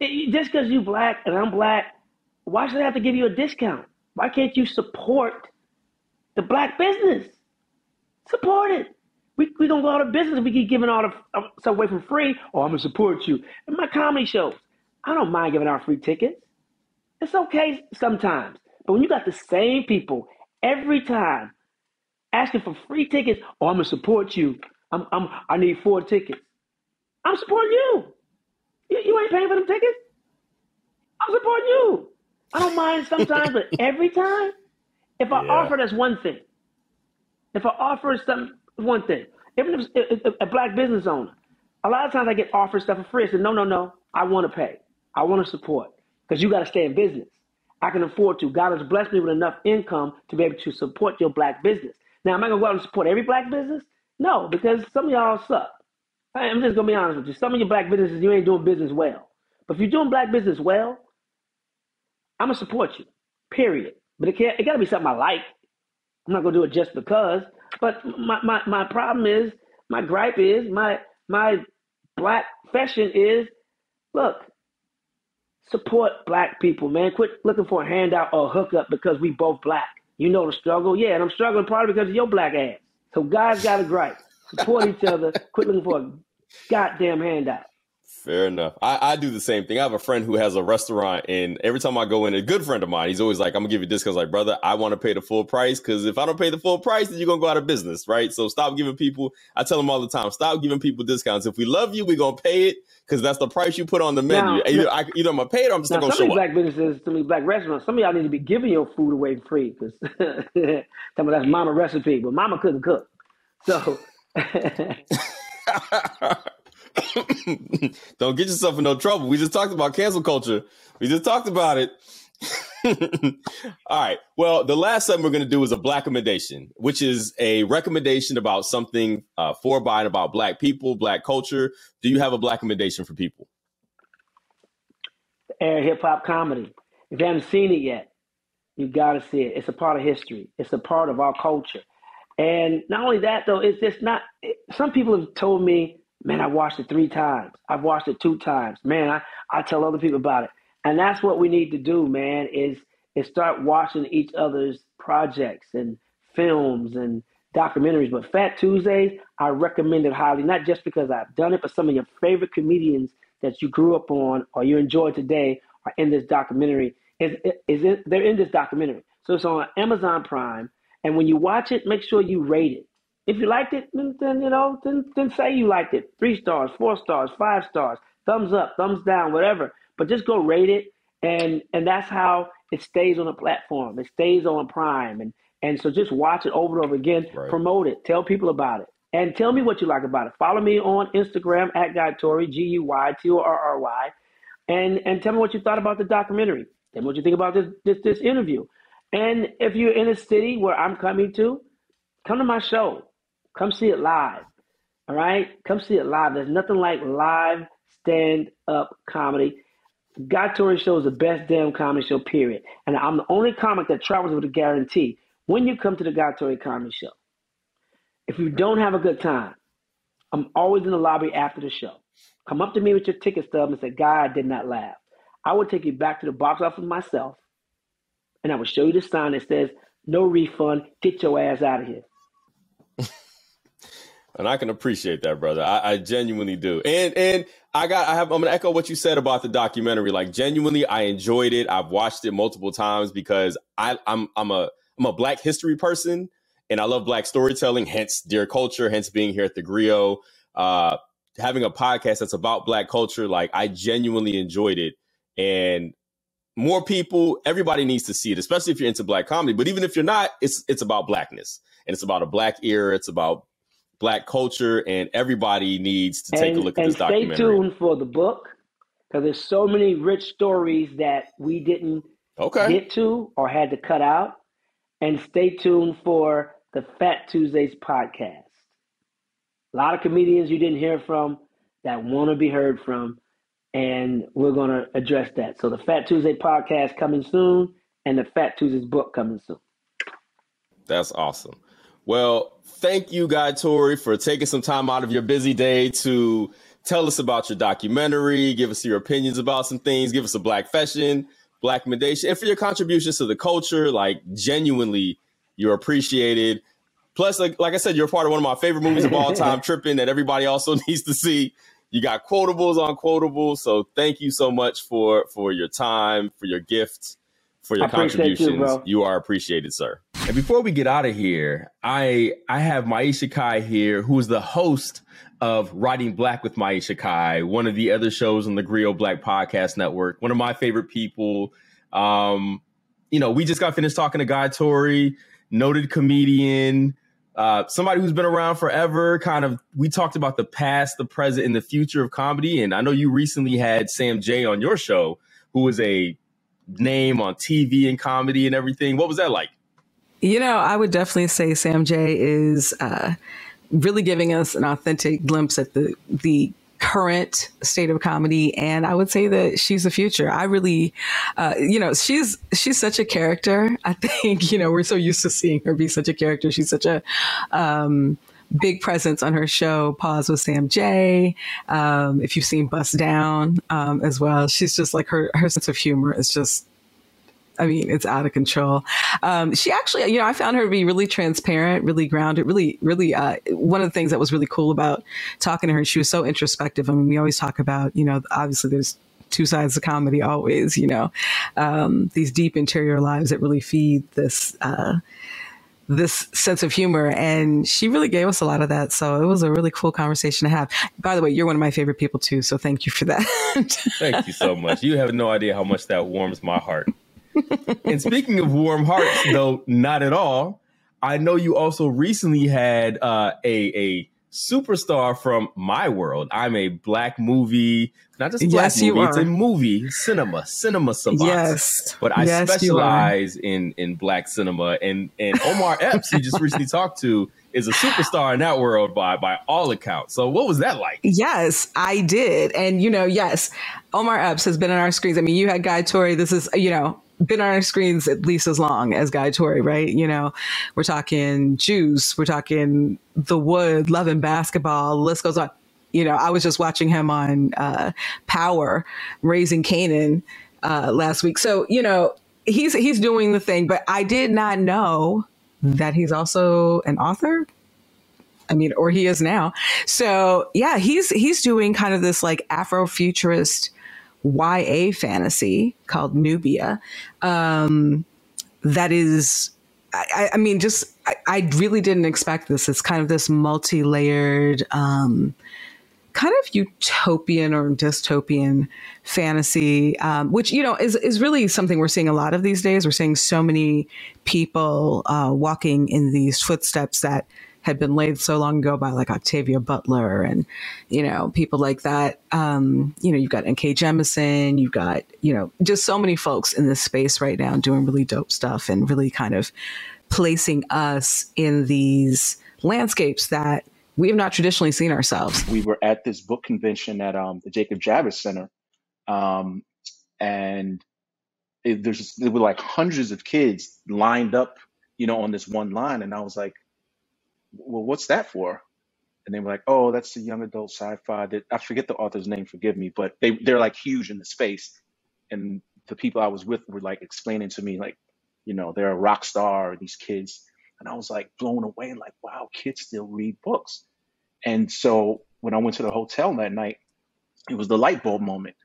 It- just because you black and I'm black, why should I have to give you a discount? Why can't you support the black business? Support it. We we gonna go out of business if we keep giving all the uh, stuff away for free. Oh, I'm gonna support you. In my comedy shows, I don't mind giving out free tickets. It's okay sometimes, but when you got the same people every time asking for free tickets, oh, I'm gonna support you. I'm I'm I need four tickets. I'm supporting you. You, you ain't paying for them tickets. I'm supporting you. I don't mind sometimes, but (laughs) every time, if I Yeah. offer, that's one thing. If I offer some one thing, even if, if, if a black business owner, a lot of times I get offered stuff for free. I said, no, no, no, I want to pay. I want to support because you got to stay in business. I can afford to. God has blessed me with enough income to be able to support your black business. Now, am I going to go out and support every black business? No, because some of y'all suck. I'm just going to be honest with you. Some of your black businesses, you ain't doing business well. But if you're doing black business well, I'm going to support you, period. But it, it got to be something I like. I'm not going to do it just because. But my, my, my problem is, my gripe is, my, my black fashion is, look, support black people, man. Quit looking for a handout or a hookup because we both black. You know the struggle. Yeah, and I'm struggling probably because of your black ass. So guys got to gripe. Support each other. (laughs) Quit looking for a goddamn handout. Fair enough. I, I do the same thing. I have a friend who has a restaurant, and every time I go in, a good friend of mine, he's always like, "I'm gonna give you discounts." Like, brother, I want to pay the full price because if I don't pay the full price, then you're gonna go out of business, right? So stop giving people. I tell them all the time, stop giving people discounts. If we love you, we're gonna pay it because that's the price you put on the menu. Now- either, I, either I'm gonna pay it or I'm just Now, gonna show up. black businesses, some of black restaurants, some of y'all need to be giving your food away free because some (laughs) of that's mama recipe, but mama couldn't cook. So (laughs) Don't get yourself in no trouble. We just talked about cancel culture. We just talked about it. (laughs) (laughs) All right. Well, the last thing we're going to do is a black recommendation, which is a recommendation about something uh, for by and about black people, black culture. Do you have a black recommendation for people? air hip hop comedy. If you haven't seen it yet, you got to see it. It's a part of history. It's a part of our culture. And not only that, though, it's just not. It, some people have told me, "Man, I watched it three times. I've watched it two times. Man, I I tell other people about it." And that's what we need to do, man, is is start watching each other's projects and films and documentaries. But Fat Tuesdays, I recommend it highly, not just because I've done it, but some of your favorite comedians that you grew up on or you enjoy today are in this documentary. Is is it, they're in this documentary. So it's on Amazon Prime. And when you watch it, make sure you rate it. If you liked it, then, then you know, then, then say you liked it. Three stars, four stars, five stars, thumbs up, thumbs down, whatever. But just go rate it, and and that's how it stays on the platform. It stays on Prime, and and so just watch it over and over again. Right. Promote it. Tell people about it, and tell me what you like about it. Follow me on Instagram at Guy Torry, G U Y T O R R Y, and and tell me what you thought about the documentary. Tell me what you think about this this this interview. And if you're in a city where I'm coming to, come to my show. Come see it live. All right? Come see it live. There's nothing like live stand up comedy. Guy Torry Show is the best damn comedy show, period. And I'm the only comic that travels with a guarantee. When you come to the Guy Torry Comedy Show, if you don't have a good time, I'm always in the lobby after the show. Come up to me with your ticket stub and say, Guy, I did not laugh. I will take you back to the box office myself, and I will show you the sign that says, no refund, get your ass out of here. (laughs) And I can appreciate that, brother. I, I, genuinely do. And and I got I have I'm gonna echo what you said about the documentary. Like genuinely, I enjoyed it. I've watched it multiple times because I I'm I'm a I'm a Black history person and I love Black storytelling. Hence, dear culture. Hence, being here at the Grio, uh, having a podcast that's about Black culture. Like I genuinely enjoyed it, and more people, everybody needs to see it, especially if you're into Black comedy. But even if you're not, it's it's about Blackness and it's about a Black era. It's about black culture, and everybody needs to take and, a look at this documentary. Stay tuned for the book because there's so many rich stories that we didn't okay. get to or had to cut out. And stay tuned for the Fat Tuesdays podcast. A lot of comedians you didn't hear from that want to be heard from, and we're going to address that. So the Fat Tuesday podcast coming soon, and the Fat Tuesdays book coming soon. That's awesome. Well, thank you, Guy Torry, for taking some time out of your busy day to tell us about your documentary, give us your opinions about some things, give us a black fashion, black recommendation, and for your contributions to the culture. Like, genuinely, you're appreciated. Plus, like, like I said, you're part of one of my favorite movies of all (laughs) time, Tripping, that everybody also (laughs) needs to see. You got quotables on quotables. So thank you so much for for your time, for your gifts, for your contributions. You, you are appreciated, sir. And before we get out of here, I I have Maiysha Kai here, who is the host of Writing Black with Maiysha Kai, one of the other shows on the Grio Black Podcast Network. One of my favorite people. Um, you know, we just got finished talking to Guy Torry, noted comedian, uh, somebody who's been around forever. Kind of, we talked about the past, the present, and the future of comedy. And I know you recently had Sam Jay on your show, who was a name on TV and comedy and everything. What was that like? You know, I would definitely say Sam Jay is uh, really giving us an authentic glimpse at the the current state of comedy and i would say that she's the future i really uh, you know she's she's such a character (laughs) i think you know we're so used to seeing her be such a character she's such a um, big presence on her show pause with Sam Jay. um, if you've seen bust down um, as well she's just like her her sense of humor is just I mean, it's out of control. Um, she actually, you know, I found her to be really transparent, really grounded, really, really. Uh, one of the things that was really cool about talking to her, she was so introspective. I mean, we always talk about, you know, obviously there's two sides of comedy always, you know, um, these deep interior lives that really feed this. Uh, this sense of humor and she really gave us a lot of that. So it was a really cool conversation to have. By the way you're one of my favorite people too so thank you for that. (laughs) Thank you so much. You have no idea how much that warms my heart. And speaking of warm hearts, though not at all, I know you also recently had uh, a a superstar from my world. I'm a black movie, not just black yes, movie. It's a movie, cinema, cinema savant. Yes, but I yes, specialize in in black cinema. And and Omar (laughs) Epps, you just recently talked to, is a superstar in that world by by all accounts. So what was that like? Yes, I did. And you know, yes, Omar Epps has been on our screens. I mean, you had Guy Torry. This is, you know, been on our screens at least as long as Guy Torry, right? You know, we're talking Juice, we're talking The Wood, Love and Basketball, the list goes on. You know, I was just watching him on uh, Power, Raising Kanan. uh, last week. So you know he's he's doing the thing, but I did not know that he's also an author. I mean, or he is now. So yeah, he's he's doing kind of this like Afrofuturist YA fantasy called Nubia. Um, that is, I, I mean, just I, I, really didn't expect this. It's kind of this multi-layered, um, kind of utopian or dystopian fantasy, um, which you know is is really something we're seeing a lot of these days. We're seeing so many people uh, walking in these footsteps that had been laid so long ago by like Octavia Butler and, you know, people like that. Um, you know, you've got N.K. Jemisin, you've got, you know, just so many folks in this space right now doing really dope stuff and really kind of placing us in these landscapes that we have not traditionally seen ourselves. We were at this book convention at um, the Jacob Javits Center, um, and it, there's there were like hundreds of kids lined up, you know, on this one line, and I was like, well, what's that for? And they were like, oh, that's the young adult sci-fi. That I forget the author's name, forgive me, but they they're like huge in the space. And the people I was with were like explaining to me, like, you know, they're a rock star, these kids. And I was like blown away, like, wow, kids still read books. And so when I went to the hotel that night, it was the light bulb moment,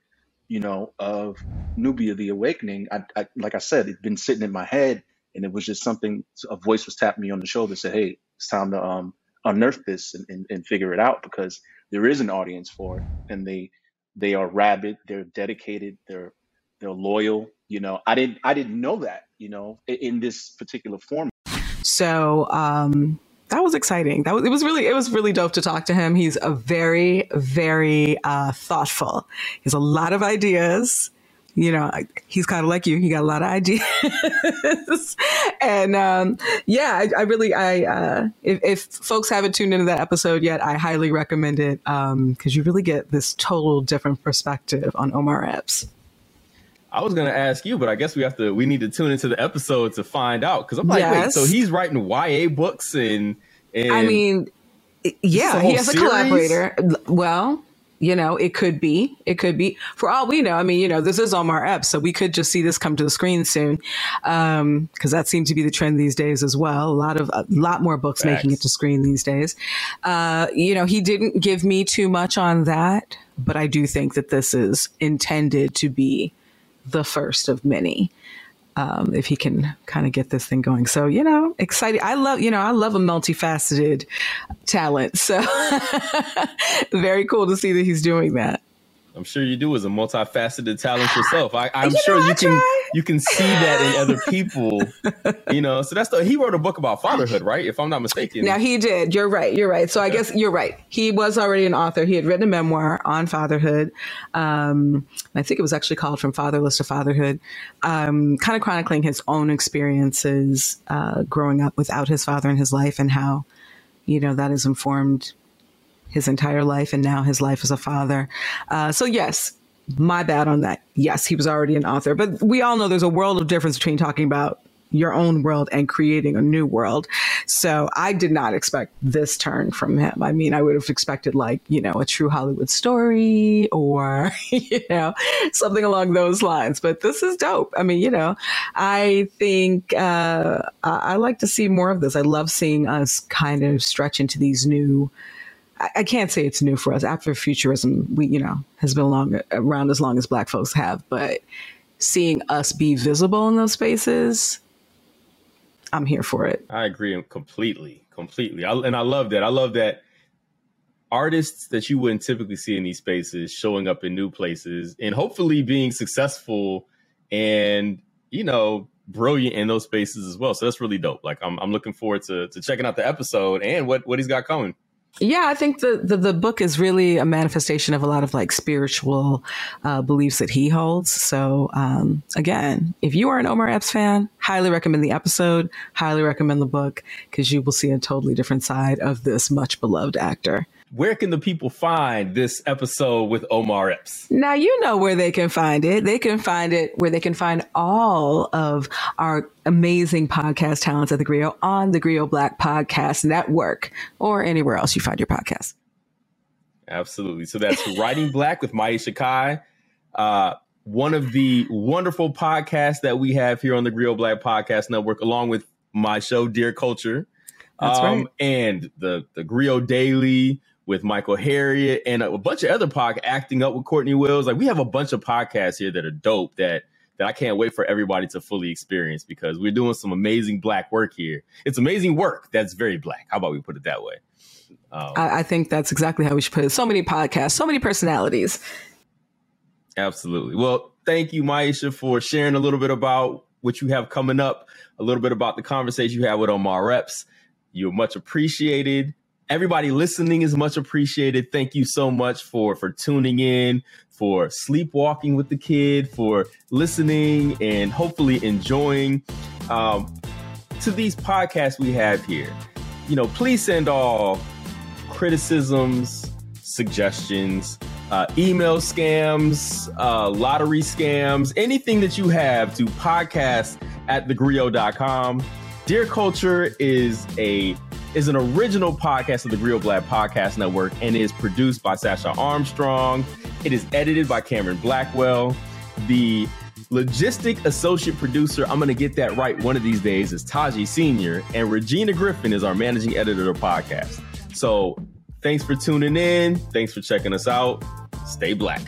you know, of Nubia the Awakening. I, I like I said, it'd been sitting in my head and it was just something a voice was tapping me on the shoulder said hey it's time to um, unearth this and, and, and, figure it out because there is an audience for it and they they are rabid they're dedicated they're they're loyal you know i didn't i didn't know that you know in, in this particular form so um that was exciting. That was it was really it was really dope to talk to him. He's a very very uh, thoughtful. He has a lot of ideas you know, he's kind of like you. He got a lot of ideas, (laughs) and um, yeah, I, I, really, I uh, if, if, folks haven't tuned into that episode yet, I highly recommend it because um, you really get this total different perspective on Omar Epps. I was gonna ask you, but I guess we have to. We need to tune into the episode to find out because I'm like, yes. wait, so he's writing YA books and, and I mean, yeah, he has series? a collaborator. Well, you know, it could be. It could be. For all we know, I mean, you know, this is Omar Epps, so we could just see this come to the screen soon, because um, that seems to be the trend these days as well. A lot of a lot more books Facts. making it to screen these days. Uh, you know, he didn't give me too much on that, but I do think that this is intended to be the first of many um, if he can kind of get this thing going. So, you know, exciting. I love, you know, I love a multifaceted talent. So (laughs) very cool to see that he's doing that. I'm sure you do as a multifaceted talent yourself. I, am you sure you can you can see that in other (laughs) people. you know, so that's the he wrote a book about fatherhood, right? If I'm not mistaken. Now he did. You're right. You're right. So I guess you're right. He was already an author. He had written a memoir on fatherhood. Um, I think it was actually called From Fatherless to Fatherhood, um, kind of chronicling his own experiences uh, growing up without his father in his life and how, you know, that has informed his entire life and now his life as a father. Uh, so, yes, my bad on that. Yes, he was already an author, but we all know there's a world of difference between talking about your own world and creating a new world. So I did not expect this turn from him. I mean, I would have expected like, you know, a true Hollywood story or, (laughs) you know, something along those lines. But this is dope. I mean, you know, I think uh, I, I like to see more of this. I love seeing us kind of stretch into these new I can't say it's new for us. Afrofuturism, we you know has been long around as long as Black folks have, but seeing us be visible in those spaces, I'm here for it. I agree completely, completely, I, and I love that. I love that artists that you wouldn't typically see in these spaces showing up in new places and hopefully being successful and you know brilliant in those spaces as well. So that's really dope. Like I'm, I'm looking forward to to checking out the episode and what what he's got coming. Yeah, I think the, the, the book is really a manifestation of a lot of like spiritual uh, beliefs that he holds. So um, again, if you are an Omar Epps fan, highly recommend the episode. Highly recommend the book because you will see a totally different side of this much beloved actor where can the people find this episode with Omar Epps? Now, you know where they can find it. They can find it where they can find all of our amazing podcast talents at the Grio on the Grio Black Podcast Network or anywhere else you find your podcast. Absolutely. So that's (laughs) Writing Black with Maiysha Kai. Uh, one of the wonderful podcasts that we have here on the Grio Black Podcast Network, along with my show, Dear Culture. That's um, right. And the, the Grio Daily with Michael Harriot and a bunch of other podcasts, Acting Up with Cortney Wills. Like we have a bunch of podcasts here that are dope that that I can't wait for everybody to fully experience because we're doing some amazing black work here. It's amazing work that's very black. How about we put it that way? Um, I, I think that's exactly how we should put it. So many podcasts, so many personalities. Absolutely. Well, thank you, Maiysha, for sharing a little bit about what you have coming up, a little bit about the conversation you had with Omar Epps. You're much appreciated. Everybody listening is much appreciated. Thank you so much for for tuning in, for sleepwalking with the kid, for listening and hopefully enjoying um, to these podcasts we have here. You know, please send all criticisms, suggestions, uh, email scams, uh, lottery scams, anything that you have to podcast at thegrio.com. Dear Culture is a is an original podcast of the Grio Black Podcast Network and is produced by Sasha Armstrong. It is edited by Cameron Blackwell. The logistic associate producer, I'm going to get that right one of these days, is Taji Sr. And Regina Griffin is our managing editor of the podcast. So thanks for tuning in. Thanks for checking us out. Stay black.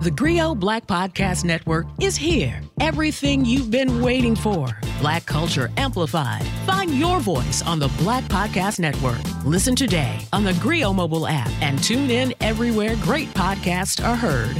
The Grio Black Podcast Network is here. Everything you've been waiting for. Black culture amplified. Find your voice on the Black Podcast Network. Listen today on the Grio mobile app and tune in everywhere great podcasts are heard.